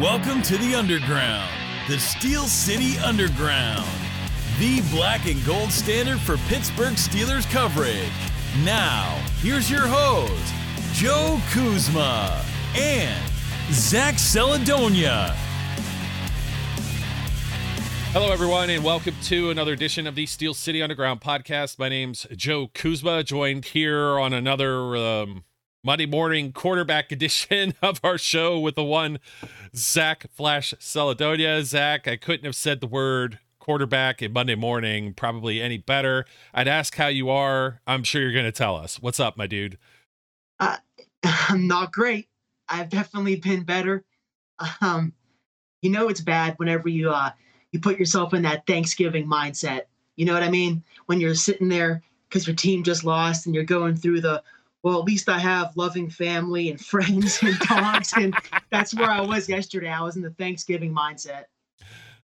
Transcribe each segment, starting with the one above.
Welcome to the Underground, the Steel City Underground, the black and gold standard for Pittsburgh Steelers coverage. Now, here's your host, Joe Kuzma and Zach Celadonia. Hello, everyone, and welcome to another edition of the Steel City Underground podcast. My name's Joe Kuzma, joined here on another um, Monday morning quarterback edition of our show with the one Zach Flash Celadonia. Zach, I couldn't have said the word quarterback in Monday morning probably any better. I'd ask how you are. I'm sure you're going to tell us. What's up, my dude? Uh, I'm not great. I've definitely been better. Um, you know it's bad whenever you uh you put yourself in that Thanksgiving mindset. You know what I mean? When you're sitting there because your team just lost and you're going through the well, at least I have loving family and friends and dogs. and that's where I was yesterday. I was in the Thanksgiving mindset.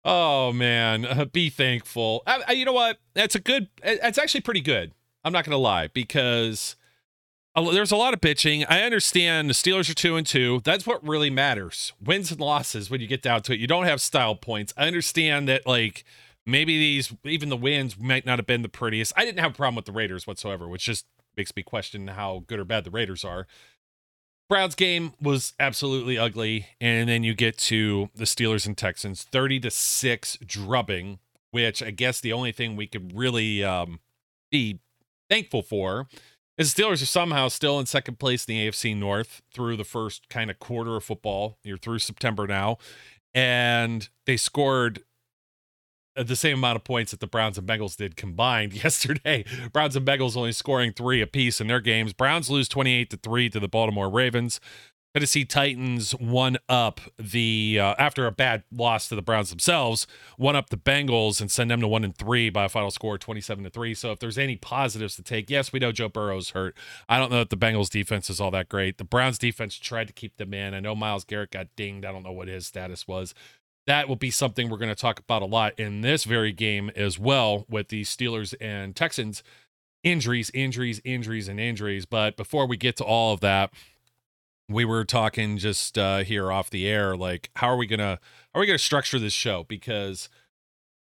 Oh man, uh, be thankful. I, I, you know what? That's a good. That's actually pretty good. I'm not gonna lie because there's a lot of bitching. I understand the Steelers are two and two. That's what really matters. Wins and losses when you get down to it. You don't have style points. I understand that like maybe these even the wins might not have been the prettiest. I didn't have a problem with the Raiders whatsoever, which just makes me question how good or bad the Raiders are. Browns game was absolutely ugly, and then you get to the Steelers and Texans, thirty to six drubbing, which I guess the only thing we could really um, be thankful for is the Steelers are somehow still in second place in the AFC North through the first kind of quarter of football. You're through September now, and they scored the same amount of points that the Browns and Bengals did combined yesterday. Browns and Bengals only scoring three apiece in their games. Browns lose 28 to 3 to the Baltimore Ravens. Tennessee Titans one up the uh, after a bad loss to the Browns themselves, one up the Bengals and send them to one and three by a final score 27 to three. So if there's any positives to take, yes, we know Joe Burrow's hurt. I don't know if the Bengals defense is all that great. The Browns defense tried to keep them in. I know Myles Garrett got dinged. I don't know what his status was that will be something we're going to talk about a lot in this very game as well with the Steelers and Texans injuries, injuries, injuries, and injuries. But before we get to all of that, we were talking just uh, here off the air, like how are we gonna how are we gonna structure this show? Because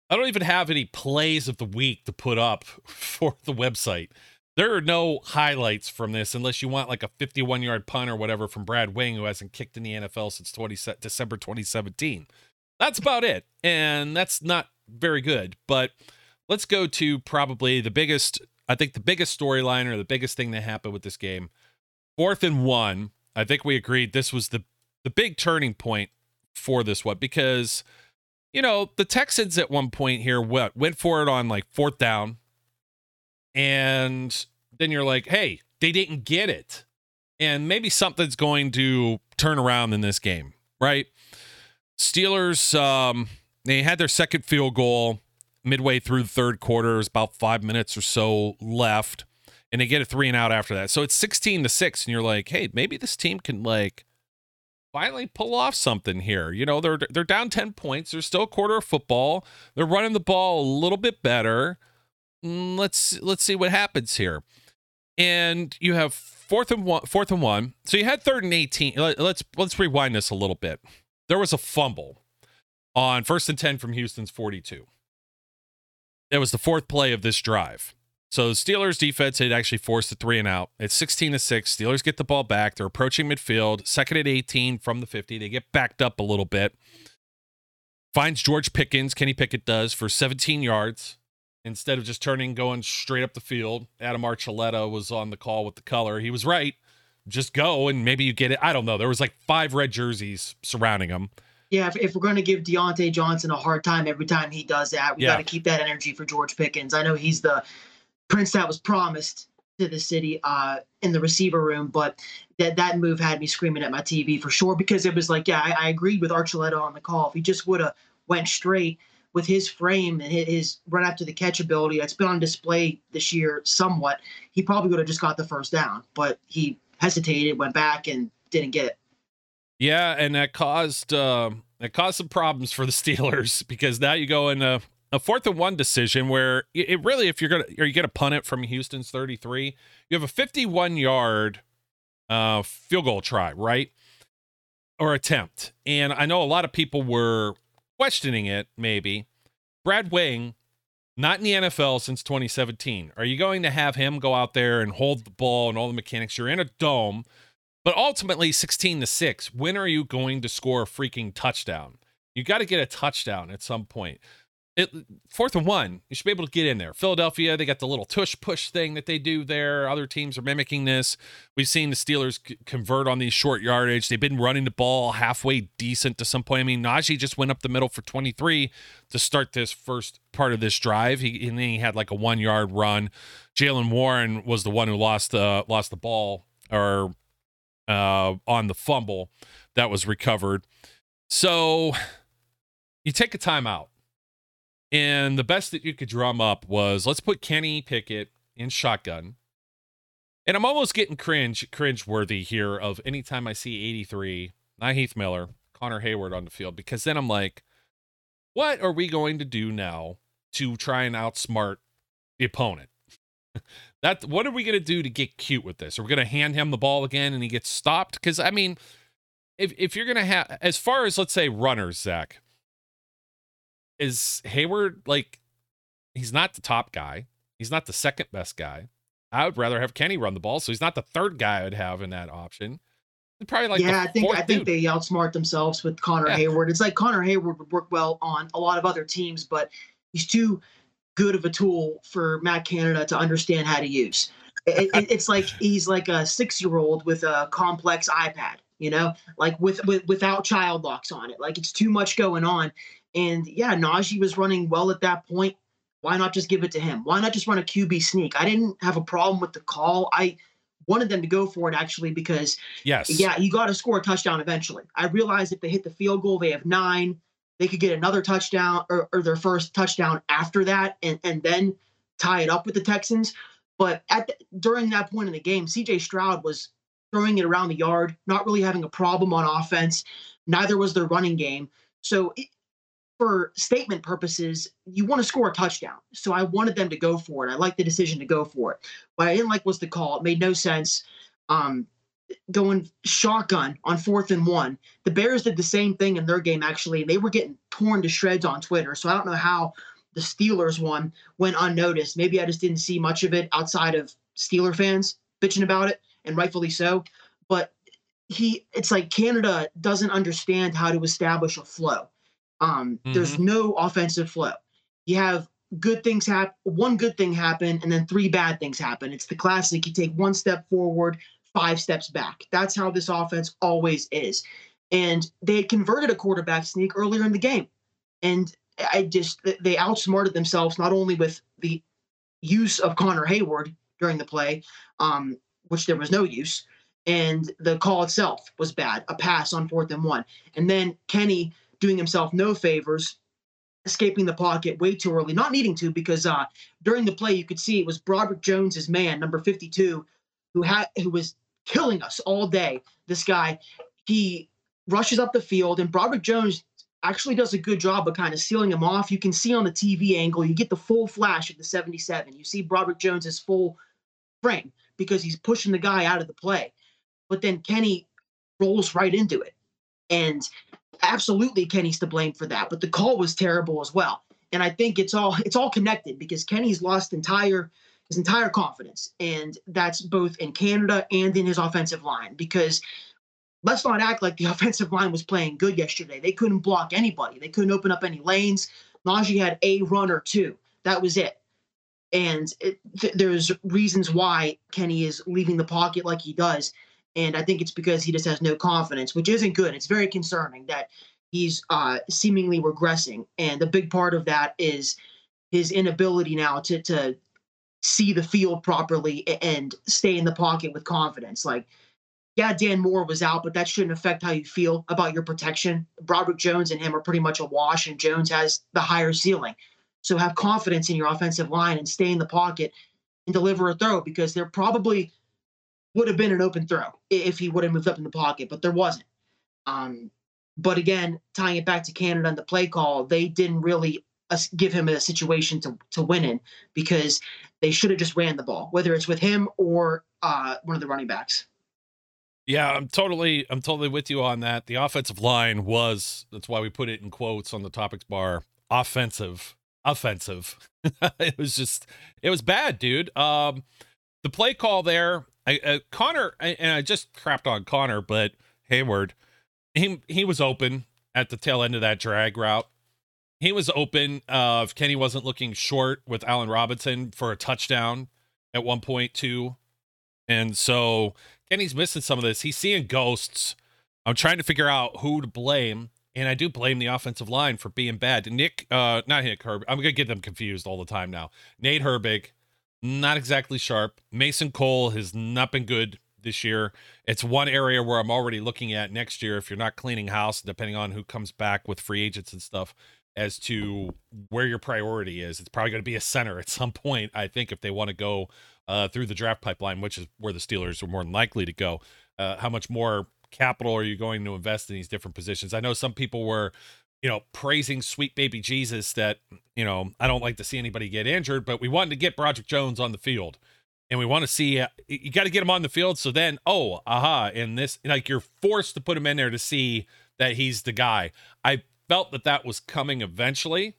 I don't even have any plays of the week to put up for the website. There are no highlights from this unless you want like a 51 yard punt or whatever from Brad Wing, who hasn't kicked in the NFL since 20, December 2017. That's about it. And that's not very good. But let's go to probably the biggest, I think the biggest storyline or the biggest thing that happened with this game. Fourth and one. I think we agreed this was the the big turning point for this one because you know the Texans at one point here what went for it on like fourth down, and then you're like, hey, they didn't get it, and maybe something's going to turn around in this game, right? Steelers, um, they had their second field goal midway through the third quarter. It was about five minutes or so left, and they get a three and out after that. So it's 16 to six, and you're like, hey, maybe this team can like finally pull off something here. You know, they're they're down 10 points. They're still a quarter of football. They're running the ball a little bit better. Mm, let's let's see what happens here. And you have fourth and one, fourth and one. So you had third and 18. Let's let's rewind this a little bit there was a fumble on first and 10 from Houston's 42. It was the fourth play of this drive. So Steelers defense had actually forced a three and out. It's 16 to 6. Steelers get the ball back. They're approaching midfield. Second at 18 from the 50. They get backed up a little bit. Finds George Pickens, Kenny Pickett does, for 17 yards instead of just turning, going straight up the field. Adam Archuleta was on the call with the color. He was right just go and maybe you get it. I don't know. There was like five red jerseys surrounding him. Yeah, if, if we're going to give Diontae Johnson a hard time every time he does that, we yeah. got to keep that energy for George Pickens. I know he's the prince that was promised to the city uh, in the receiver room, but that that move had me screaming at my TV for sure because it was like, yeah, I, I agreed with Archuleta on the call. If he just would have went straight with his frame and his run after the catch ability that's been on display this year somewhat, he probably would have just got the first down. But he hesitated, went back, and didn't get it. Yeah, and that caused uh, that caused some problems for the Steelers because now you go in a, a fourth and one decision where it really, if you're gonna or you get a punt it from Houston's 33, you have a 51 yard uh, field goal try, right? or attempt. And I know a lot of people were questioning it, maybe. Brad Wing, not in the NFL since 2017. Are you going to have him go out there and hold the ball and all the mechanics? You're in a dome, but ultimately 16 to 6. When are you going to score a freaking touchdown? You got to get a touchdown at some point it, fourth and one, you should be able to get in there. Philadelphia, they got the little tush push thing that they do there. Other teams are mimicking this. We've seen the Steelers c- convert on these short yardage. They've been running the ball halfway decent to some point. I mean, Najee just went up the middle for 23 to start this first part of this drive. He and then he had like a one yard run. Jaylen Warren was the one who lost the lost the ball or uh, on the fumble that was recovered. So you take a timeout and the best that you could drum up was let's put Kenny Pickett in shotgun. And I'm almost getting cringe, cringe worthy here of anytime I see 83, not Heath Miller, Connor Heyward on the field, because then I'm like, what are we going to do now to try and outsmart the opponent? that what are we going to do to get cute with this? Are we going to hand him the ball again and he gets stopped? Because I mean, if if you're going to have as far as let's say runners, Zach, is Heyward like he's not the top guy. He's not the second best guy. I would rather have Kenny run the ball, so he's not the third guy I'd have in that option. Probably like yeah, I think I think dude. they outsmart themselves with Connor yeah. Heyward. It's like Connor Heyward would work well on a lot of other teams, but he's too good of a tool for Matt Canada to understand how to use. It, it, it's like he's like a six-year-old with a complex iPad, you know, like with, with without child locks on it. Like it's too much going on, and yeah, Najee was running well at that point. Why not just give it to him? Why not just run a QB sneak? I didn't have a problem with the call. I wanted them to go for it actually because yes, yeah, you got to score a touchdown eventually. I realized if they hit the field goal, they have nine. They could get another touchdown or, or their first touchdown after that, and and then tie it up with the Texans. But at the, during that point in the game, C.J. Stroud was throwing it around the yard, not really having a problem on offense. Neither was their running game. So it, for statement purposes, you want to score a touchdown. So I wanted them to go for it. I liked the decision to go for it. What I didn't like was the call. It made no sense. Um, going shotgun on fourth and one. The Bears did the same thing in their game, actually, and they were getting torn to shreds on Twitter. So I don't know how the Steelers one went unnoticed. Maybe I just didn't see much of it outside of Steeler fans bitching about it, and rightfully so. But he, it's like Canada doesn't understand how to establish a flow. Um, mm-hmm. There's no offensive flow. You have good things happen, one good thing happen, and then three bad things happen. It's the classic. You take one step forward, five steps back. That's how this offense always is. And they had converted a quarterback sneak earlier in the game, and I just they outsmarted themselves not only with the use of Connor Heyward during the play, um, which there was no use, and the call itself was bad, a pass on fourth and one, and then Kenny doing himself no favors, escaping the pocket way too early, not needing to because uh, during the play you could see it was Broderick Jones's man, number 52, who had who was killing us all day. This guy, he rushes up the field, and Broderick Jones actually does a good job of kind of sealing him off. You can see on the TV angle, you get the full flash of the 77. You see Broderick Jones's full frame because he's pushing the guy out of the play. But then Kenny rolls right into it. And absolutely Kenny's to blame for that, but the call was terrible as well. And I think it's all it's all connected because Kenny's lost entire his entire confidence, and that's both in Canada and in his offensive line. Because let's not act like the offensive line was playing good yesterday. They couldn't block anybody. They couldn't open up any lanes. Najee had a run or two. That was it. And it, th- there's reasons why Kenny is leaving the pocket like he does. And I think it's because he just has no confidence, which isn't good. It's very concerning that he's uh, seemingly regressing. And a big part of that is his inability now to, to see the field properly and stay in the pocket with confidence. Like, yeah, Dan Moore was out, but that shouldn't affect how you feel about your protection. Broderick Jones and him are pretty much a wash, and Jones has the higher ceiling. So have confidence in your offensive line and stay in the pocket and deliver a throw because they're probably would have been an open throw if he would have moved up in the pocket, but there wasn't. Um, but again, tying it back to Canada and the play call, they didn't really uh, give him a situation to to win in because they should have just ran the ball, whether it's with him or uh, one of the running backs. Yeah, I'm totally I'm totally with you on that. The offensive line was that's why we put it in quotes on the topics bar. Offensive. Offensive. it was just it was bad, dude. Um the play call there, I, uh, Connor and I just crapped on Connor, but Heyward, he he was open at the tail end of that drag route. He was open uh if Kenny wasn't looking short with Allen Robinson for a touchdown at one point too. And so Kenny's missing some of this. He's seeing ghosts. I'm trying to figure out who to blame, and I do blame the offensive line for being bad. Nick, uh, not Nick Herbig. I'm gonna get them confused all the time now. Nate Herbig, not exactly sharp. Mason Cole has not been good this year. It's one area where I'm already looking at next year if you're not cleaning house, depending on who comes back with free agents and stuff, as to where your priority is. It's probably going to be a center at some point, I think, if they want to go uh, through the draft pipeline, which is where the Steelers are more than likely to go. Uh, how much more capital are you going to invest in these different positions? I know some people were, you know, praising sweet baby Jesus that, you know, I don't like to see anybody get injured, but we wanted to get Broderick Jones on the field. And we want to see, uh, you got to get him on the field. So then, oh, aha, in this, like you're forced to put him in there to see that he's the guy. I felt that that was coming eventually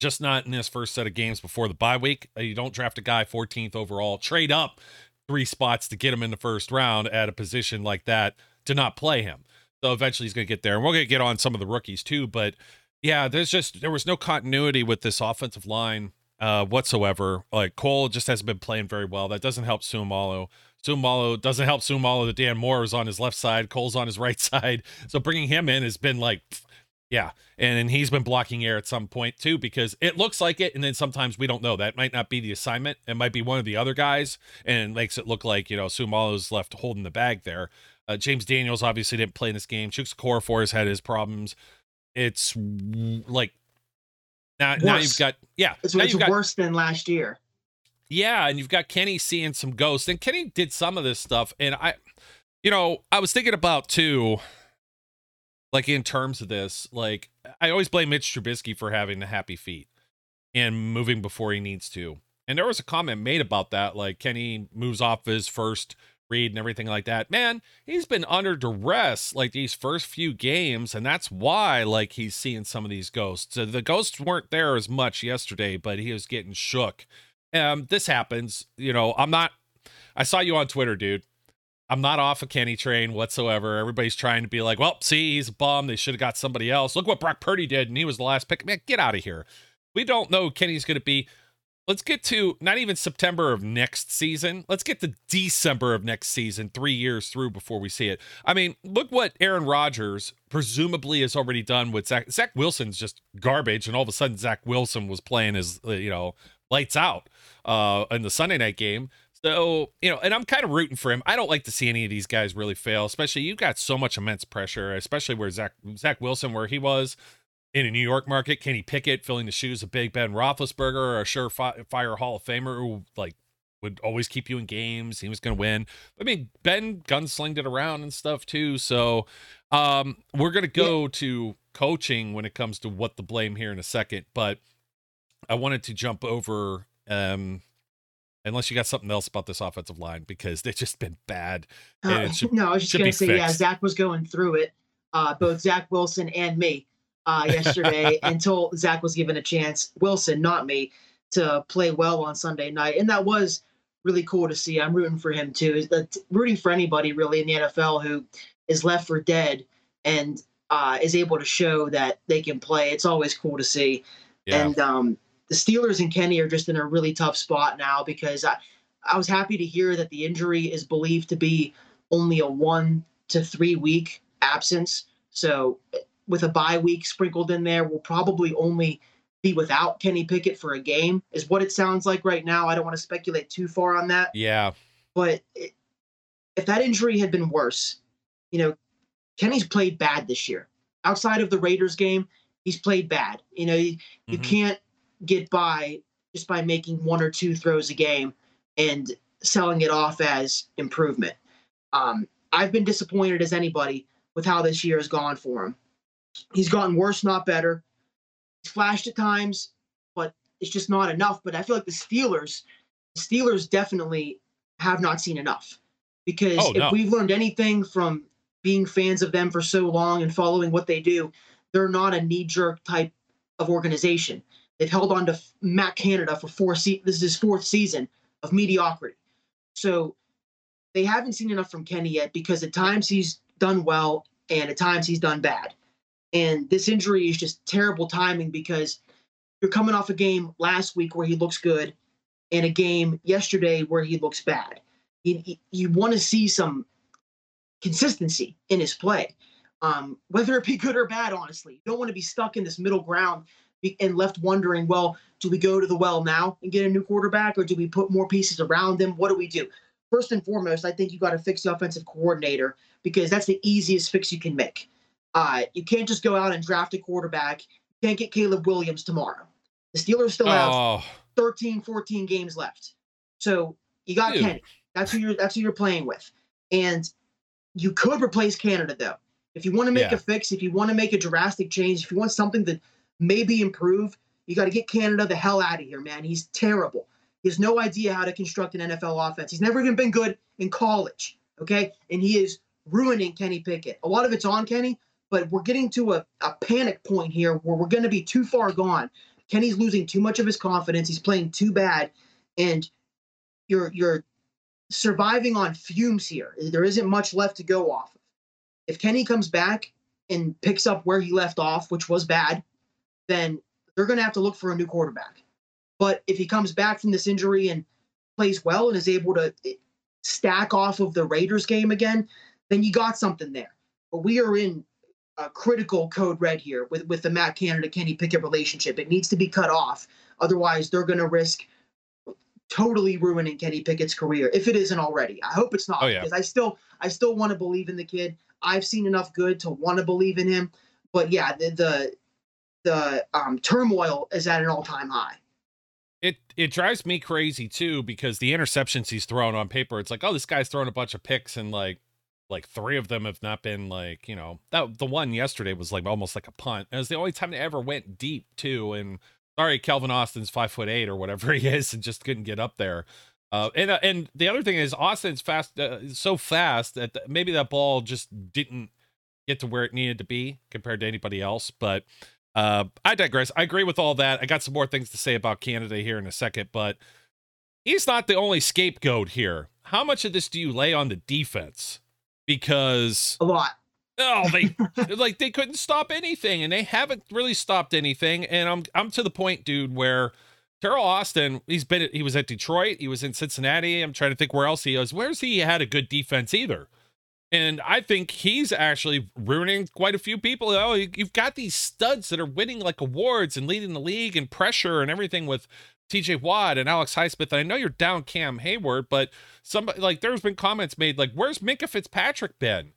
just not in this first set of games before the bye week. Uh, you don't draft a guy 14th overall, trade up three spots to get him in the first round at a position like that to not play him. So eventually he's going to get there. And we're going to get on some of the rookies too. But yeah, there's just, there was no continuity with this offensive line uh, whatsoever. Like Cole just hasn't been playing very well. That doesn't help Seumalo. Seumalo doesn't help Seumalo that Dan Moore is on his left side. Cole's on his right side. So bringing him in has been like, yeah, and, and he's been blocking air at some point too because it looks like it, and then sometimes we don't know. That might not be the assignment. It might be one of the other guys, and it makes it look like you know Seumalo's left holding the bag there. Uh, James Daniels obviously didn't play in this game. Chuks Okorafor has had his problems. It's like now, worse. now you've got yeah, it's, it's got, worse than last year. Yeah, and you've got Kenny seeing some ghosts, and Kenny did some of this stuff, and I, you know, I was thinking about too like in terms of this, like I always blame Mitch Trubisky for having the happy feet and moving before he needs to. And there was a comment made about that, like Kenny moves off his first read and everything like that. Man, he's been under duress like these first few games, and that's why like he's seeing some of these ghosts. Uh, the ghosts weren't there as much yesterday, but he was getting shook. Um, this happens, you know. I'm not. I saw you on Twitter, dude. I'm not off a Kenny train whatsoever. Everybody's trying to be like, well, see, he's a bum. They should have got somebody else. Look what Brock Purdy did, and he was the last pick. Man, get out of here. We don't know Kenny's going to be. Let's get to not even September of next season. Let's get to December of next season, three years through before we see it. I mean, look what Aaron Rodgers presumably has already done with Zach. Zach Wilson's just garbage, and all of a sudden Zach Wilson was playing his, you know, lights out uh, in the Sunday night game. So, you know, and I'm kind of rooting for him. I don't like to see any of these guys really fail, especially you've got so much immense pressure, especially where Zach Zach Wilson, where he was in a New York market, Kenny Pickett filling the shoes of Big Ben Roethlisberger, a surefire Hall of Famer who like would always keep you in games. He was going to win. I mean, Ben gunslinged it around and stuff too. So, um, we're going to go yeah. to coaching when it comes to what the blame here in a second, but I wanted to jump over um unless you got something else about this offensive line because they've just been bad. Uh, should, no, I was just going to say, fixed. yeah, Zach was going through it, uh, both Zach Wilson and me uh, yesterday until Zach was given a chance, Wilson, not me, to play well on Sunday night. And that was really cool to see. I'm rooting for him too. Is rooting for anybody really in the NFL who is left for dead and uh, is able to show that they can play. It's always cool to see. Yeah. And um, the Steelers and Kenny are just in a really tough spot now because I, I was happy to hear that the injury is believed to be only a one to three week absence. So with a bye week sprinkled in there, we'll probably only be without Kenny Pickett for a game, is what it sounds like right now. I don't want to speculate too far on that. Yeah. But it, if that injury had been worse, you know, Kenny's played bad this year. Outside of the Raiders game, he's played bad. You know, you, mm-hmm. you can't get by just by making one or two throws a game and selling it off as improvement. Um, I've been disappointed as anybody with how this year has gone for him. He's gotten worse, not better. He's flashed at times, but it's just not enough. But I feel like the Steelers, the Steelers definitely have not seen enough. because Oh, if we've learned anything from being fans of them for so long and following what they do, they're not a knee jerk type of organization. They've held on to Matt Canada for four se- this is his fourth season of mediocrity. So they haven't seen enough from Kenny yet because at times he's done well and at times he's done bad. And this injury is just terrible timing because you're coming off a game last week where he looks good and a game yesterday where he looks bad. You, you, want to see some consistency in his play, um, whether it be good or bad, honestly. You don't want to be stuck in this middle ground and left wondering, well, do we go to the well now and get a new quarterback or do we put more pieces around him? What do we do? First and foremost, I think you got to fix the offensive coordinator because that's the easiest fix you can make. Uh, you can't just go out and draft a quarterback. You can't get Caleb Williams tomorrow. The Steelers still have Oh, 13, 14 games left. So you got Dude. Kenny. That's who you're that's who you're playing with. And you could replace Canada though. If you want to make Yeah. a fix, if you want to make a drastic change, if you want something that maybe improve, you got to get Canada the hell out of here, man. He's terrible. He has no idea how to construct an NFL offense. He's never even been good in college. Okay. And he is ruining Kenny Pickett. A lot of it's on Kenny, but we're getting to a, a panic point here where we're going to be too far gone. Kenny's losing too much of his confidence. He's playing too bad, and you're you're surviving on fumes here. There isn't much left to go off. of. If Kenny comes back and picks up where he left off, which was bad, then they're going to have to look for a new quarterback. But if he comes back from this injury and plays well and is able to eh, stack off of the Raiders game again, then you got something there. But we are in a critical code red here with, with the Matt Canada Kenny Pickett relationship. It needs to be cut off. Otherwise, they're going to risk totally ruining Kenny Pickett's career if it isn't already. I hope it's not Oh, yeah. because I still I still want to believe in the kid. I've seen enough good to want to believe in him. But yeah, the the, the um, turmoil is at an all time high. it it drives me crazy too because the interceptions he's thrown on paper, it's like, oh, this guy's throwing a bunch of picks and like like three of them have not been like you know that the one yesterday was like almost like a punt. It was the only time they ever went deep too. And sorry, Calvin Austin's five foot eight or whatever he is and just couldn't get up there. Uh, and uh, and the other thing is Austin's fast, uh, so fast that th- maybe that ball just didn't get to where it needed to be compared to anybody else. But uh, I digress. I agree with all that. I got some more things to say about Canada here in a second, but he's not the only scapegoat here. How much of this do you lay on the defense? Because A lot. oh, they like they couldn't stop anything, and they haven't really stopped anything. And I'm I'm to the point, dude, where Teryl Austin, he's been he was at Detroit, he was in Cincinnati. I'm trying to think where else he is. Where's he had a good defense either? And I think he's actually ruining quite a few people. Oh, you- you've got these studs that are winning like awards and leading the league and pressure and everything with TJ Watt and Alex Highsmith. And I know you're down Cam Heyward, but somebody like there's been comments made like, where's Minkah Fitzpatrick been?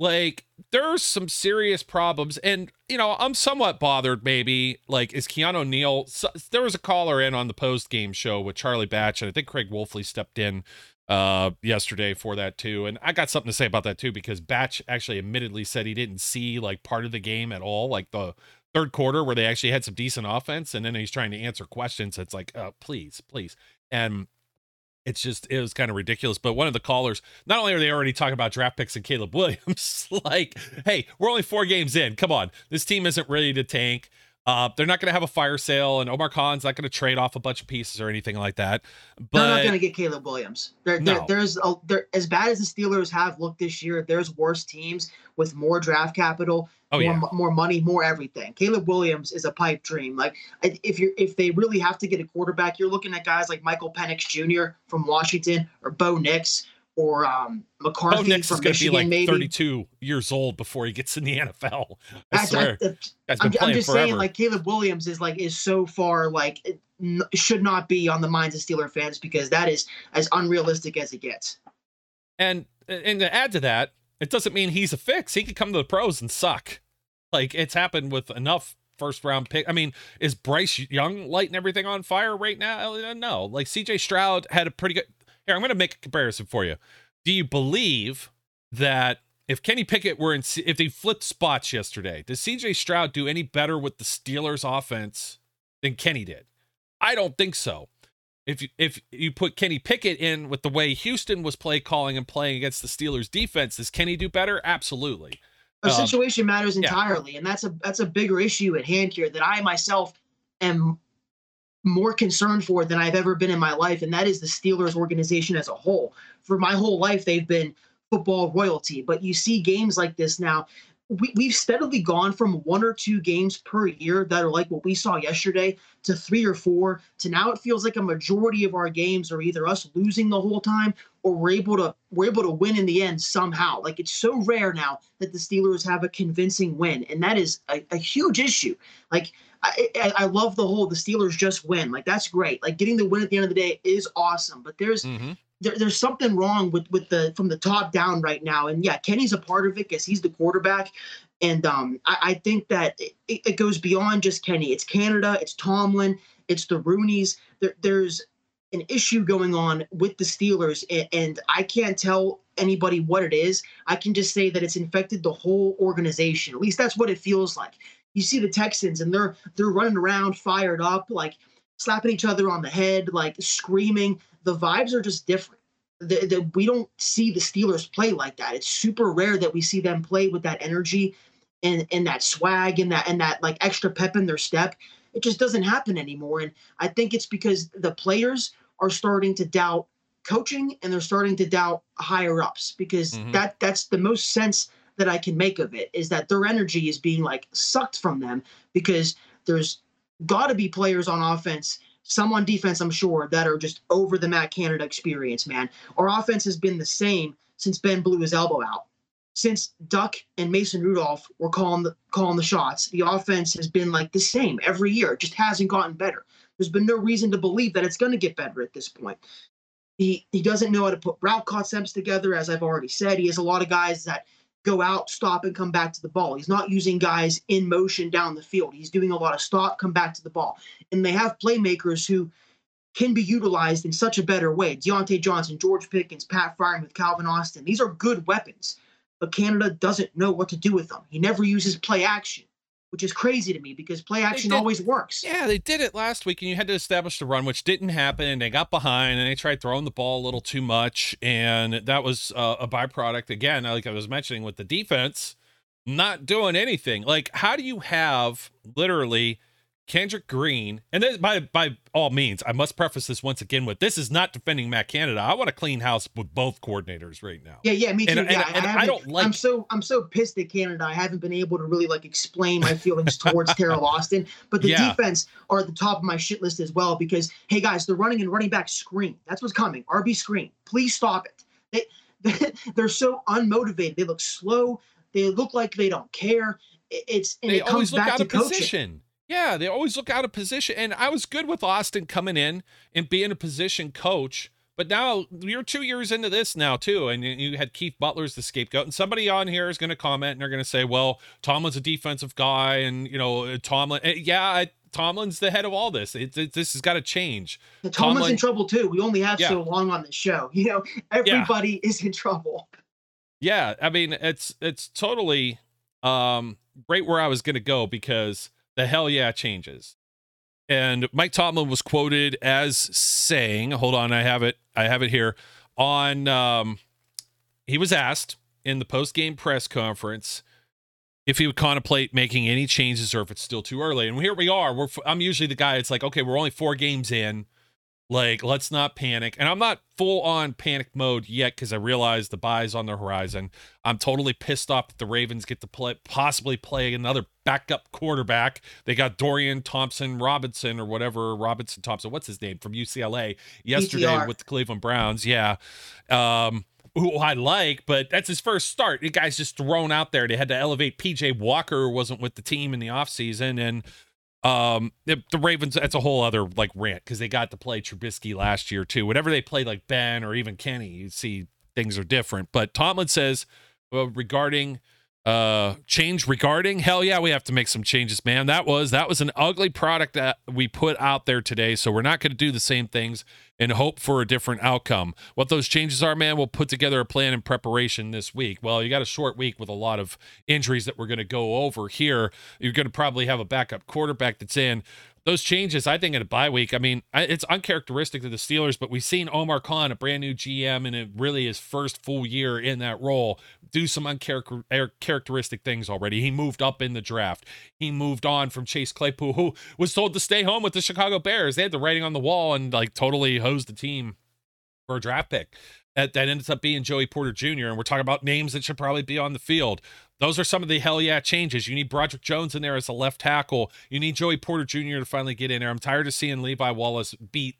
Like, there's some serious problems. And, you know, I'm somewhat bothered maybe. Like, is Keanu Neal? So, there was a caller in on the post game show with Charlie Batch, and I think Craig Wolfley stepped in uh yesterday for that too and i got something to say about that too because batch actually admittedly said he didn't see like part of the game at all like the third quarter where they actually had some decent offense and then he's trying to answer questions it's like uh, please please and it's just it was kind of ridiculous but one of the callers not only are they already talking about draft picks and caleb williams like hey we're only four games in come on this team isn't ready to tank uh, they're not going to have a fire sale, and Omar Khan's not going to trade off a bunch of pieces or anything like that. But They're not going to get Caleb Williams. There, there, No. there's a, as bad as the Steelers have looked this year. There's worse teams with more draft capital, oh more, yeah, more money, more everything. Caleb Williams is a pipe dream. Like if you're if they really have to get a quarterback, you're looking at guys like Michael Penix Jr. from Washington or Bo Nix or um, Bo McCarthy Nix is from going to be Michigan. like maybe 32 years old before he gets in the NFL. I That's- swear, I, guy's been I'm, I'm just forever. saying, like Caleb Williams is like is so far like it n- should not be on the minds of Steeler fans because that is as unrealistic as it gets. And and to add to that, it doesn't mean he's a fix. He could come to the pros and suck. Like it's happened with enough first round pick. I mean, is Bryce Young lighting everything on fire right now? No. Like CJ Stroud had a pretty good. Here, I'm going to make a comparison for you. Do you believe that if Kenny Pickett were in, if they flipped spots yesterday, does CJ Stroud do any better with the Steelers offense than Kenny did? I don't think so. If you, if you put Kenny Pickett in with the way Houston was play calling and playing against the Steelers defense, does Kenny do better? Absolutely. A um, situation matters entirely, yeah. and that's a that's a bigger issue at hand here that I myself am more concerned for than I've ever been in my life, and that is the Steelers organization as a whole. For my whole life, they've been football royalty, but you see games like this now. We, we've steadily gone from one or two games per year that are like what we saw yesterday to three or four to now it feels like a majority of our games are either us losing the whole time or we're able to we're able to win in the end somehow like it's so rare now that the steelers have a convincing win and that is a, a huge issue like I, I, love the whole the Steelers just win. Like that's great. Like getting the win at the end of the day is awesome. But there's mm-hmm. There, there's something wrong with with the from the top down right now. And yeah, Kenny's a part of it because he's the quarterback. And um, I, I think that it, it, goes beyond just Kenny. It's Canada. It's Tomlin. It's the Rooneys. There, there's an issue going on with the Steelers, and, and I can't tell anybody what it is. I can just say that it's infected the whole organization. At least that's what it feels like you see the Texans and they're they're running around fired up, like slapping each other on the head, like screaming. The vibes are just different. The, the, we don't see the Steelers play like that. It's super rare that we see them play with that energy and and that swag and that and that like extra pep in their step. It just doesn't happen anymore. And I think it's because the players are starting to doubt coaching and they're starting to doubt higher ups because mm-hmm. that that's the most sense that I can make of it is that their energy is being like sucked from them because there's got to be players on offense, some on defense, I'm sure, that are just over the Matt Canada experience, man. Our offense has been the same since Ben blew his elbow out. Since Duck and Mason Rudolph were calling the calling the shots, the offense has been like the same every year. It just hasn't gotten better. There's been no reason to believe that it's going to get better at this point. He he doesn't know how to put route concepts together, as I've already said. He has a lot of guys that go out, stop, and come back to the ball. He's not using guys in motion down the field. He's doing a lot of stop, come back to the ball. And they have playmakers who can be utilized in such a better way. Diontae Johnson, George Pickens, Pat Fryer with Calvin Austin. These are good weapons, but Canada doesn't know what to do with them. He never uses play action which is crazy to me because play action always works. Yeah, they did it last week, and you had to establish the run, which didn't happen, and they got behind, and they tried throwing the ball a little too much, and that was uh, a byproduct again, like I was mentioning with the defense not doing anything. Like, how do you have literally Kendrick Green, and this, by by all means, I must preface this once again with this is not defending Matt Canada. I want to clean house with both coordinators right now. Yeah, yeah, me too. And, yeah, and, and I, I, don't like. I'm so I'm so pissed at Canada. I haven't been able to really like explain my feelings towards Teryl Austin, but the yeah. defense are at the top of my shit list as well because hey guys, they're running and running back screen. That's what's coming. RB screen. Please stop it. They they're so unmotivated. They look slow. They look like they don't care. It's and they it comes back to coaching. Position. Yeah, they always look out of position. And I was good with Austin coming in and being a position coach. But now you're two years into this now too, and you had Keith Butler's the scapegoat, and somebody on here is going to comment and they're going to say, "Well, Tomlin's a defensive guy, and you know Tomlin, eh, yeah, Tomlin's the head of all this. It, it this has got to change." Tomlin's Tomlin, in trouble too. We only have yeah. so long on the show, you know. Everybody yeah. is in trouble. Yeah, I mean it's it's totally um right where I was going to go because the hell yeah changes. And Mike Tomlin was quoted as saying, hold on, I have it, I have it here. On um he was asked in the post-game press conference if he would contemplate making any changes or if it's still too early. And here we are. We're I'm usually the guy it's like, okay, we're only 4 games in. Like, let's not panic. And I'm not full on panic mode yet because I realize the buys on the horizon. I'm totally pissed off that the Ravens get to play, possibly play another backup quarterback. They got Dorian Thompson Robinson or whatever Robinson Thompson. What's his name from UCLA yesterday with the Cleveland Browns? Yeah. Um, who I like, but that's his first start. The guy's just thrown out there. They had to elevate PJ Walker, who wasn't with the team in the offseason. And um, the, the, Ravens, that's a whole other like rant because they got to play Trubisky last year too. Whenever they play like Ben or even Kenny, you see things are different. But Tomlin says well, regarding uh change regarding. Hell yeah we have to make some changes man that was that was an ugly product that we put out there today so we're not going to do the same things and hope for a different outcome. What those changes are man we'll put together a plan in preparation this week. Well you got a short week with a lot of injuries that we're going to go over here. You're going to probably have a backup quarterback that's in those changes, I think, in a bye week, I mean, it's uncharacteristic of the Steelers, but we've seen Omar Khan, a brand new GM, and it really his first full year in that role, do some uncharacteristic things already. He moved up in the draft. He moved on from Chase Claypool, who was told to stay home with the Chicago Bears. They had the writing on the wall and like totally hosed the team for a draft pick. That, that ends up being Joey Porter Jr. And we're talking about names that should probably be on the field. Those are some of the hell yeah changes. You need Broderick Jones in there as a left tackle. You need Joey Porter Jr. to finally get in there. I'm tired of seeing Levi Wallace beat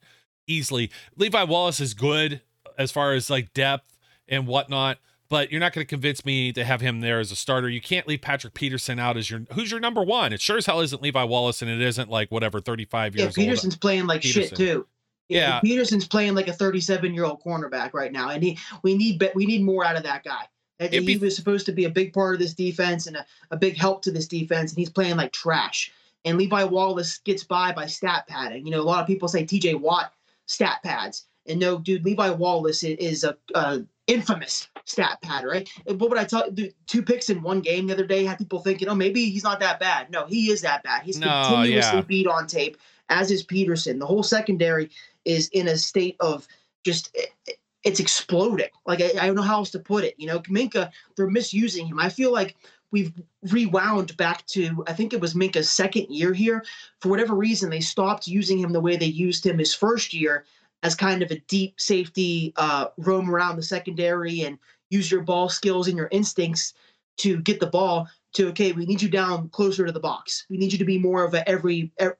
easily. Levi Wallace is good as far as like depth and whatnot, but you're not going to convince me to have him there as a starter. You can't leave Patrick Peterson out as your who's your number one. It sure as hell isn't Levi Wallace, and it isn't like whatever 35 years old. yeah, Peterson's old. playing like Peterson. shit too. Yeah, yeah. Peterson's playing like a 37 year old cornerback right now, and he we need we need more out of that guy. And he was supposed to be a big part of this defense and a, a big help to this defense, and he's playing like trash. And Levi Wallace gets by by stat padding. You know, a lot of people say T.J. Watt stat pads, and no, dude, Levi Wallace is a, a infamous stat pad, right? What would I tell you? Two picks in one game the other day had people thinking, oh, maybe he's not that bad. No, he is that bad. He's no, continuously yeah. beat on tape, as is Peterson. The whole secondary is in a state of just eh, eh, it's exploding. Like I, I, don't know how else to put it. You know, Minkah, they're misusing him. I feel like we've rewound back to I think it was Minkah's second year here. For whatever reason, they stopped using him the way they used him his first year as kind of a deep safety, uh, roam around the secondary and use your ball skills and your instincts to get the ball. To okay, we need you down closer to the box. We need you to be more of a every a,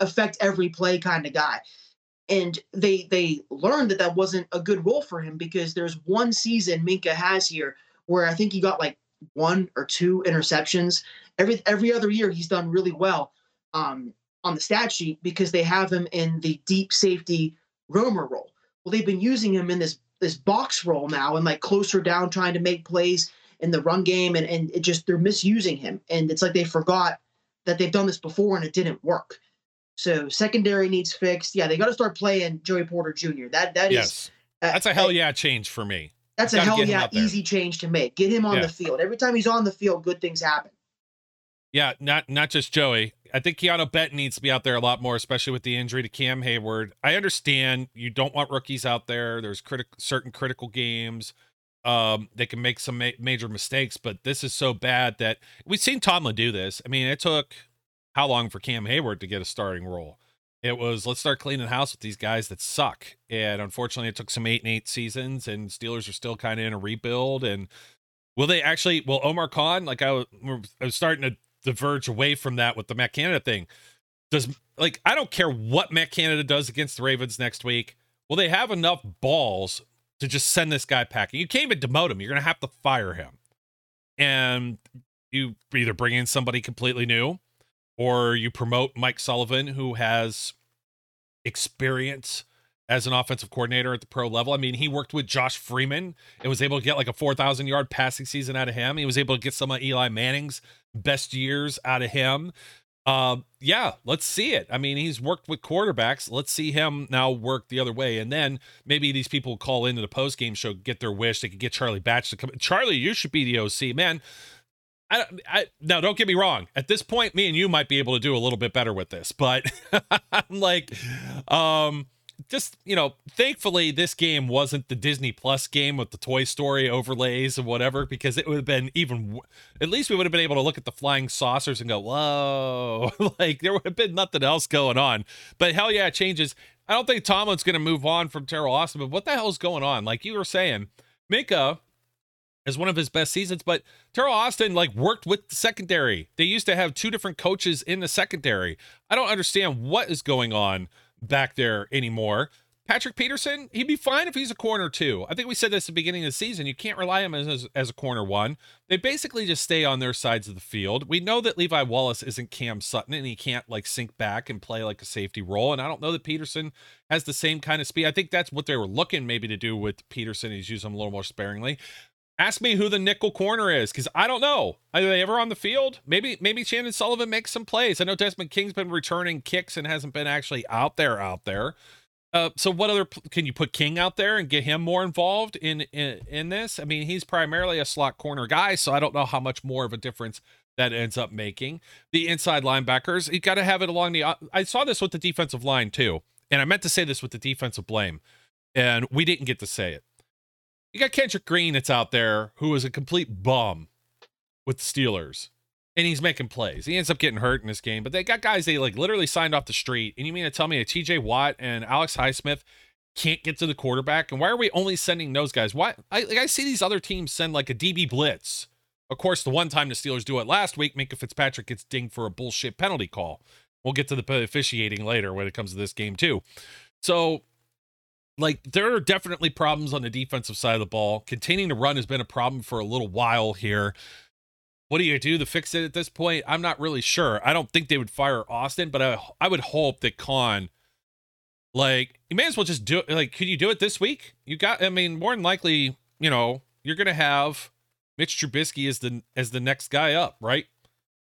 affect every play kind of guy and they they learned that that wasn't a good role for him because there's one season Minkah has here where I think he got like one or two interceptions. Every every other year he's done really well um, on the stat sheet because they have him in the deep safety roamer role. Well, they've been using him in this this box role now and like closer down trying to make plays in the run game and and it just they're misusing him and it's like they forgot that they've done this before and it didn't work. So secondary needs fixed. Yeah, they got to start playing Joey Porter Jr. That that yes. is, uh, that's a hell yeah change for me. That's a hell yeah easy change to make. Get him on yeah. the field. Every time he's on the field, good things happen. Yeah, not not just Joey. I think Keanu Benton needs to be out there a lot more, especially with the injury to Cam Heyward. I understand you don't want rookies out there. There's critical certain critical games. Um, they can make some ma- major mistakes, but this is so bad that we've seen Tomlin do this. I mean, it took how long for Cam Heyward to get a starting role. It was let's start cleaning house with these guys that suck. And unfortunately, it took some eight and eight seasons, and Steelers are still kind of in a rebuild. And will they actually? Will Omar Khan? Like I was, I was starting to diverge away from that with the Matt Canada thing. Does like I don't care what Matt Canada does against the Ravens next week. Will they have enough balls to just send this guy packing? You can't even demote him. You're gonna have to fire him, and you either bring in somebody completely new or you promote Mike Sullivan, who has experience as an offensive coordinator at the pro level. I mean, he worked with Josh Freeman and was able to get like a 4,000 yard passing season out of him. He was able to get some of Eli Manning's best years out of him. Um, yeah, let's see it. I mean, he's worked with quarterbacks. Let's see him now work the other way. And then maybe these people call into the post game show, get their wish. They could get Charlie Batch to come. Charlie, you should be the OC. Man, I, don't I now don't get me wrong. At this point, me and you might be able to do a little bit better with this, but I'm like, um, just you know, thankfully this game wasn't the Disney Plus game with the Toy Story overlays and whatever, because it would have been even. At least we would have been able to look at the flying saucers and go, "Whoa!" like there would have been nothing else going on. But hell yeah, it changes. I don't think Tomlin's going to move on from Teryl Austin, but what the hell is going on? Like you were saying, Minkah as one of his best seasons. But Teryl Austin like worked with the secondary. They used to have two different coaches in the secondary. I don't understand what is going on back there anymore. Patrick Peterson, he'd be fine if he's a corner two. I think we said this at the beginning of the season. You can't rely on him as, as a corner one. They basically just stay on their sides of the field. We know that Levi Wallace isn't Cam Sutton and he can't like sink back and play like a safety role. And I don't know that Peterson has the same kind of speed. I think that's what they were looking maybe to do with Peterson. He's using him a little more sparingly. Ask me who the nickel corner is, because I don't know. Are they ever on the field? Maybe maybe Chandon Sullivan makes some plays. I know Desmond King's been returning kicks and hasn't been actually out there out there. Uh, so what other can you put King out there and get him more involved in, in in this? I mean, he's primarily a slot corner guy, so I don't know how much more of a difference that ends up making the inside linebackers. You got to have it along the. I saw this with the defensive line too, and I meant to say this with the defensive blame, and we didn't get to say it. You got Kendrick Green that's out there who is a complete bum with the Steelers and he's making plays. He ends up getting hurt in this game, but they got guys they like literally signed off the street. And you mean to tell me a TJ Watt and Alex Highsmith can't get to the quarterback? And why are we only sending those guys? Why I like I see these other teams send like a DB blitz. Of course, the one time the Steelers do it last week, Minkah Fitzpatrick gets dinged for a bullshit penalty call. We'll get to the officiating later when it comes to this game too. So like there are definitely problems on the defensive side of the ball. Containing the run has been a problem for a little while here. What do you do to fix it at this point? I'm not really sure. I don't think they would fire Austin, but I I would hope that Khan like you may as well just do it like could you do it this week? You got I mean, more than likely, you know, you're gonna have Mitch Trubisky as the as the next guy up, right?